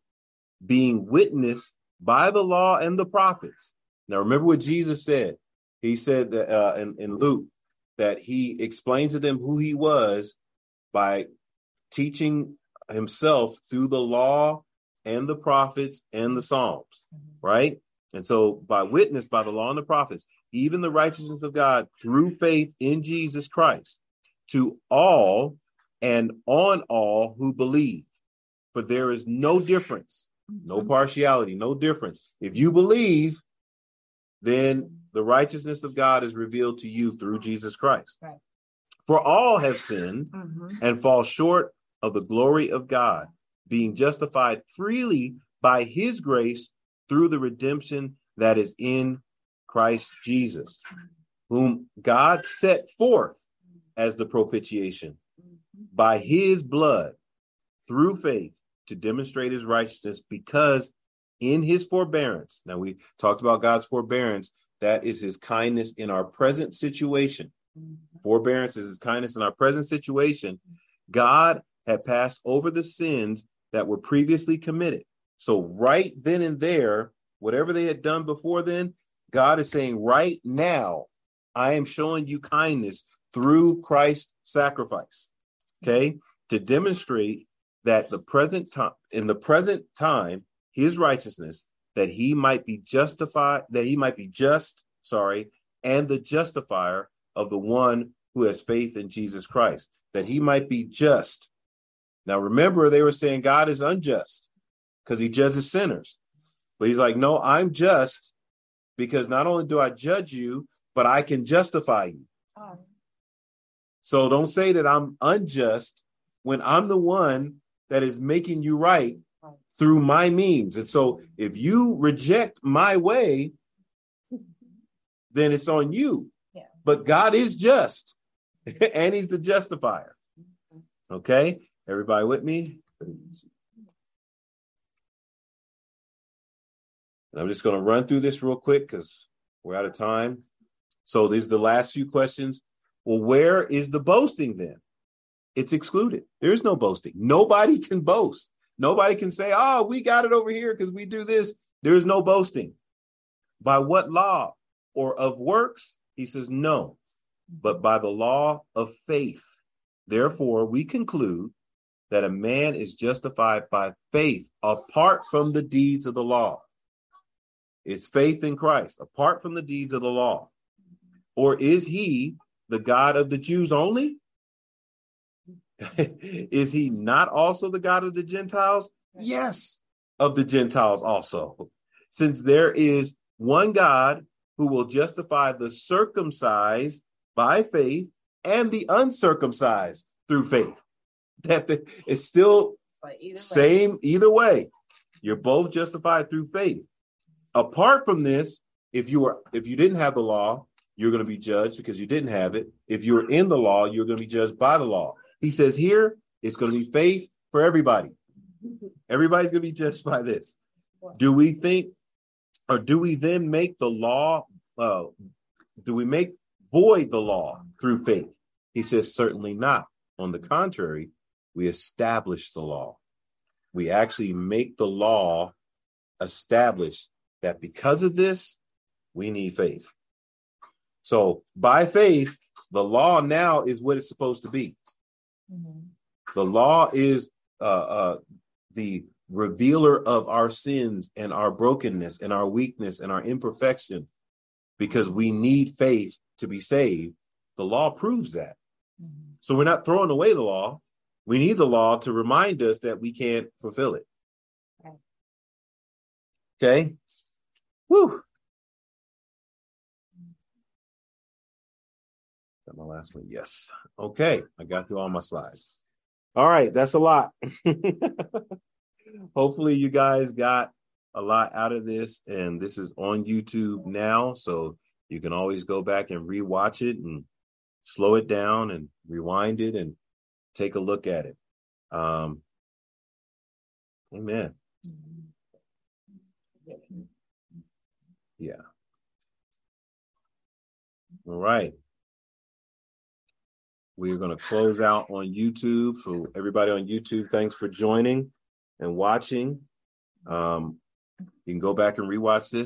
being witnessed by the law and the prophets. Now, remember what Jesus said. He said that uh, in, in Luke that he explained to them who he was by teaching himself through the law and the prophets and the Psalms, right? And so, by witness by the law and the prophets, even the righteousness of God through faith in Jesus Christ to all and on all who believe. For there is no difference, no partiality, no difference. If you believe, then the righteousness of God is revealed to you through Jesus Christ. Right. For all have sinned Mhm. and fall short of the glory of God, being justified freely by his grace through the redemption that is in Christ Jesus. whom God set forth as the propitiation by his blood through faith to demonstrate his righteousness because in his forbearance now we talked about god's forbearance that is his kindness in our present situation. Mm-hmm. Forbearance is his kindness in our present situation. God had passed over the sins that were previously committed. So right then and there whatever they had done before then god is saying right now i am showing you kindness through christ's sacrifice. Okay? To demonstrate that the present time in the present time his righteousness that he might be justified that he might be just sorry and the justifier of the one who has faith in Jesus Christ that he might be just. Now remember they were saying God is unjust because he judges sinners. But he's like no I'm just because not only do I judge you but I can justify you. Um. So don't say that I'm unjust when I'm the one that is making you right through my means. And so if you reject my way, then it's on you. Yeah. But God is just and he's the justifier. Okay? Everybody with me? And I'm just going to run through this real quick because we're out of time. So these are the last few questions. Well, where is the boasting then? It's excluded. There is no boasting. Nobody can boast. Nobody can say, oh, we got it over here because we do this. There's no boasting. By what law or of works? He says, no, but by the law of faith. Therefore, we conclude that a man is justified by faith apart from the deeds of the law. It's faith in Christ apart from the deeds of the law. Or is he the God of the Jews only? is he not also the God of the Gentiles? Yes, of the Gentiles also. Since there is one God who will justify the circumcised by faith and the uncircumcised through faith. That the, it's still either way. same either way. You're both justified through faith. Apart from this, if you were if you didn't have the law, you're going to be judged because you didn't have it. If you're in the law, you're going to be judged by the law. He says here it's going to be faith for everybody. Everybody's going to be judged by this. Do we think, or do we then make the law? Uh, do we make void the law through faith? He says certainly not. On the contrary, we establish the law. We actually make the law establish that because of this, we need faith. So by faith, the law now is what it's supposed to be. The law is uh, uh, the revealer of our sins and our brokenness and our weakness and our imperfection because we need faith to be saved. The law proves that. So we're not throwing away the law. We need the law to remind us that we can't fulfill it. Okay. Woo. Is my last one? Yes. Okay. I got through all my slides. All right. That's a lot. Hopefully, you guys got a lot out of this. And this is on YouTube now. So you can always go back and rewatch it and slow it down and rewind it and take a look at it. Um, amen. Yeah. All right. We're going to close out on YouTube. For everybody on YouTube, thanks for joining and watching. Um, you can go back and rewatch this.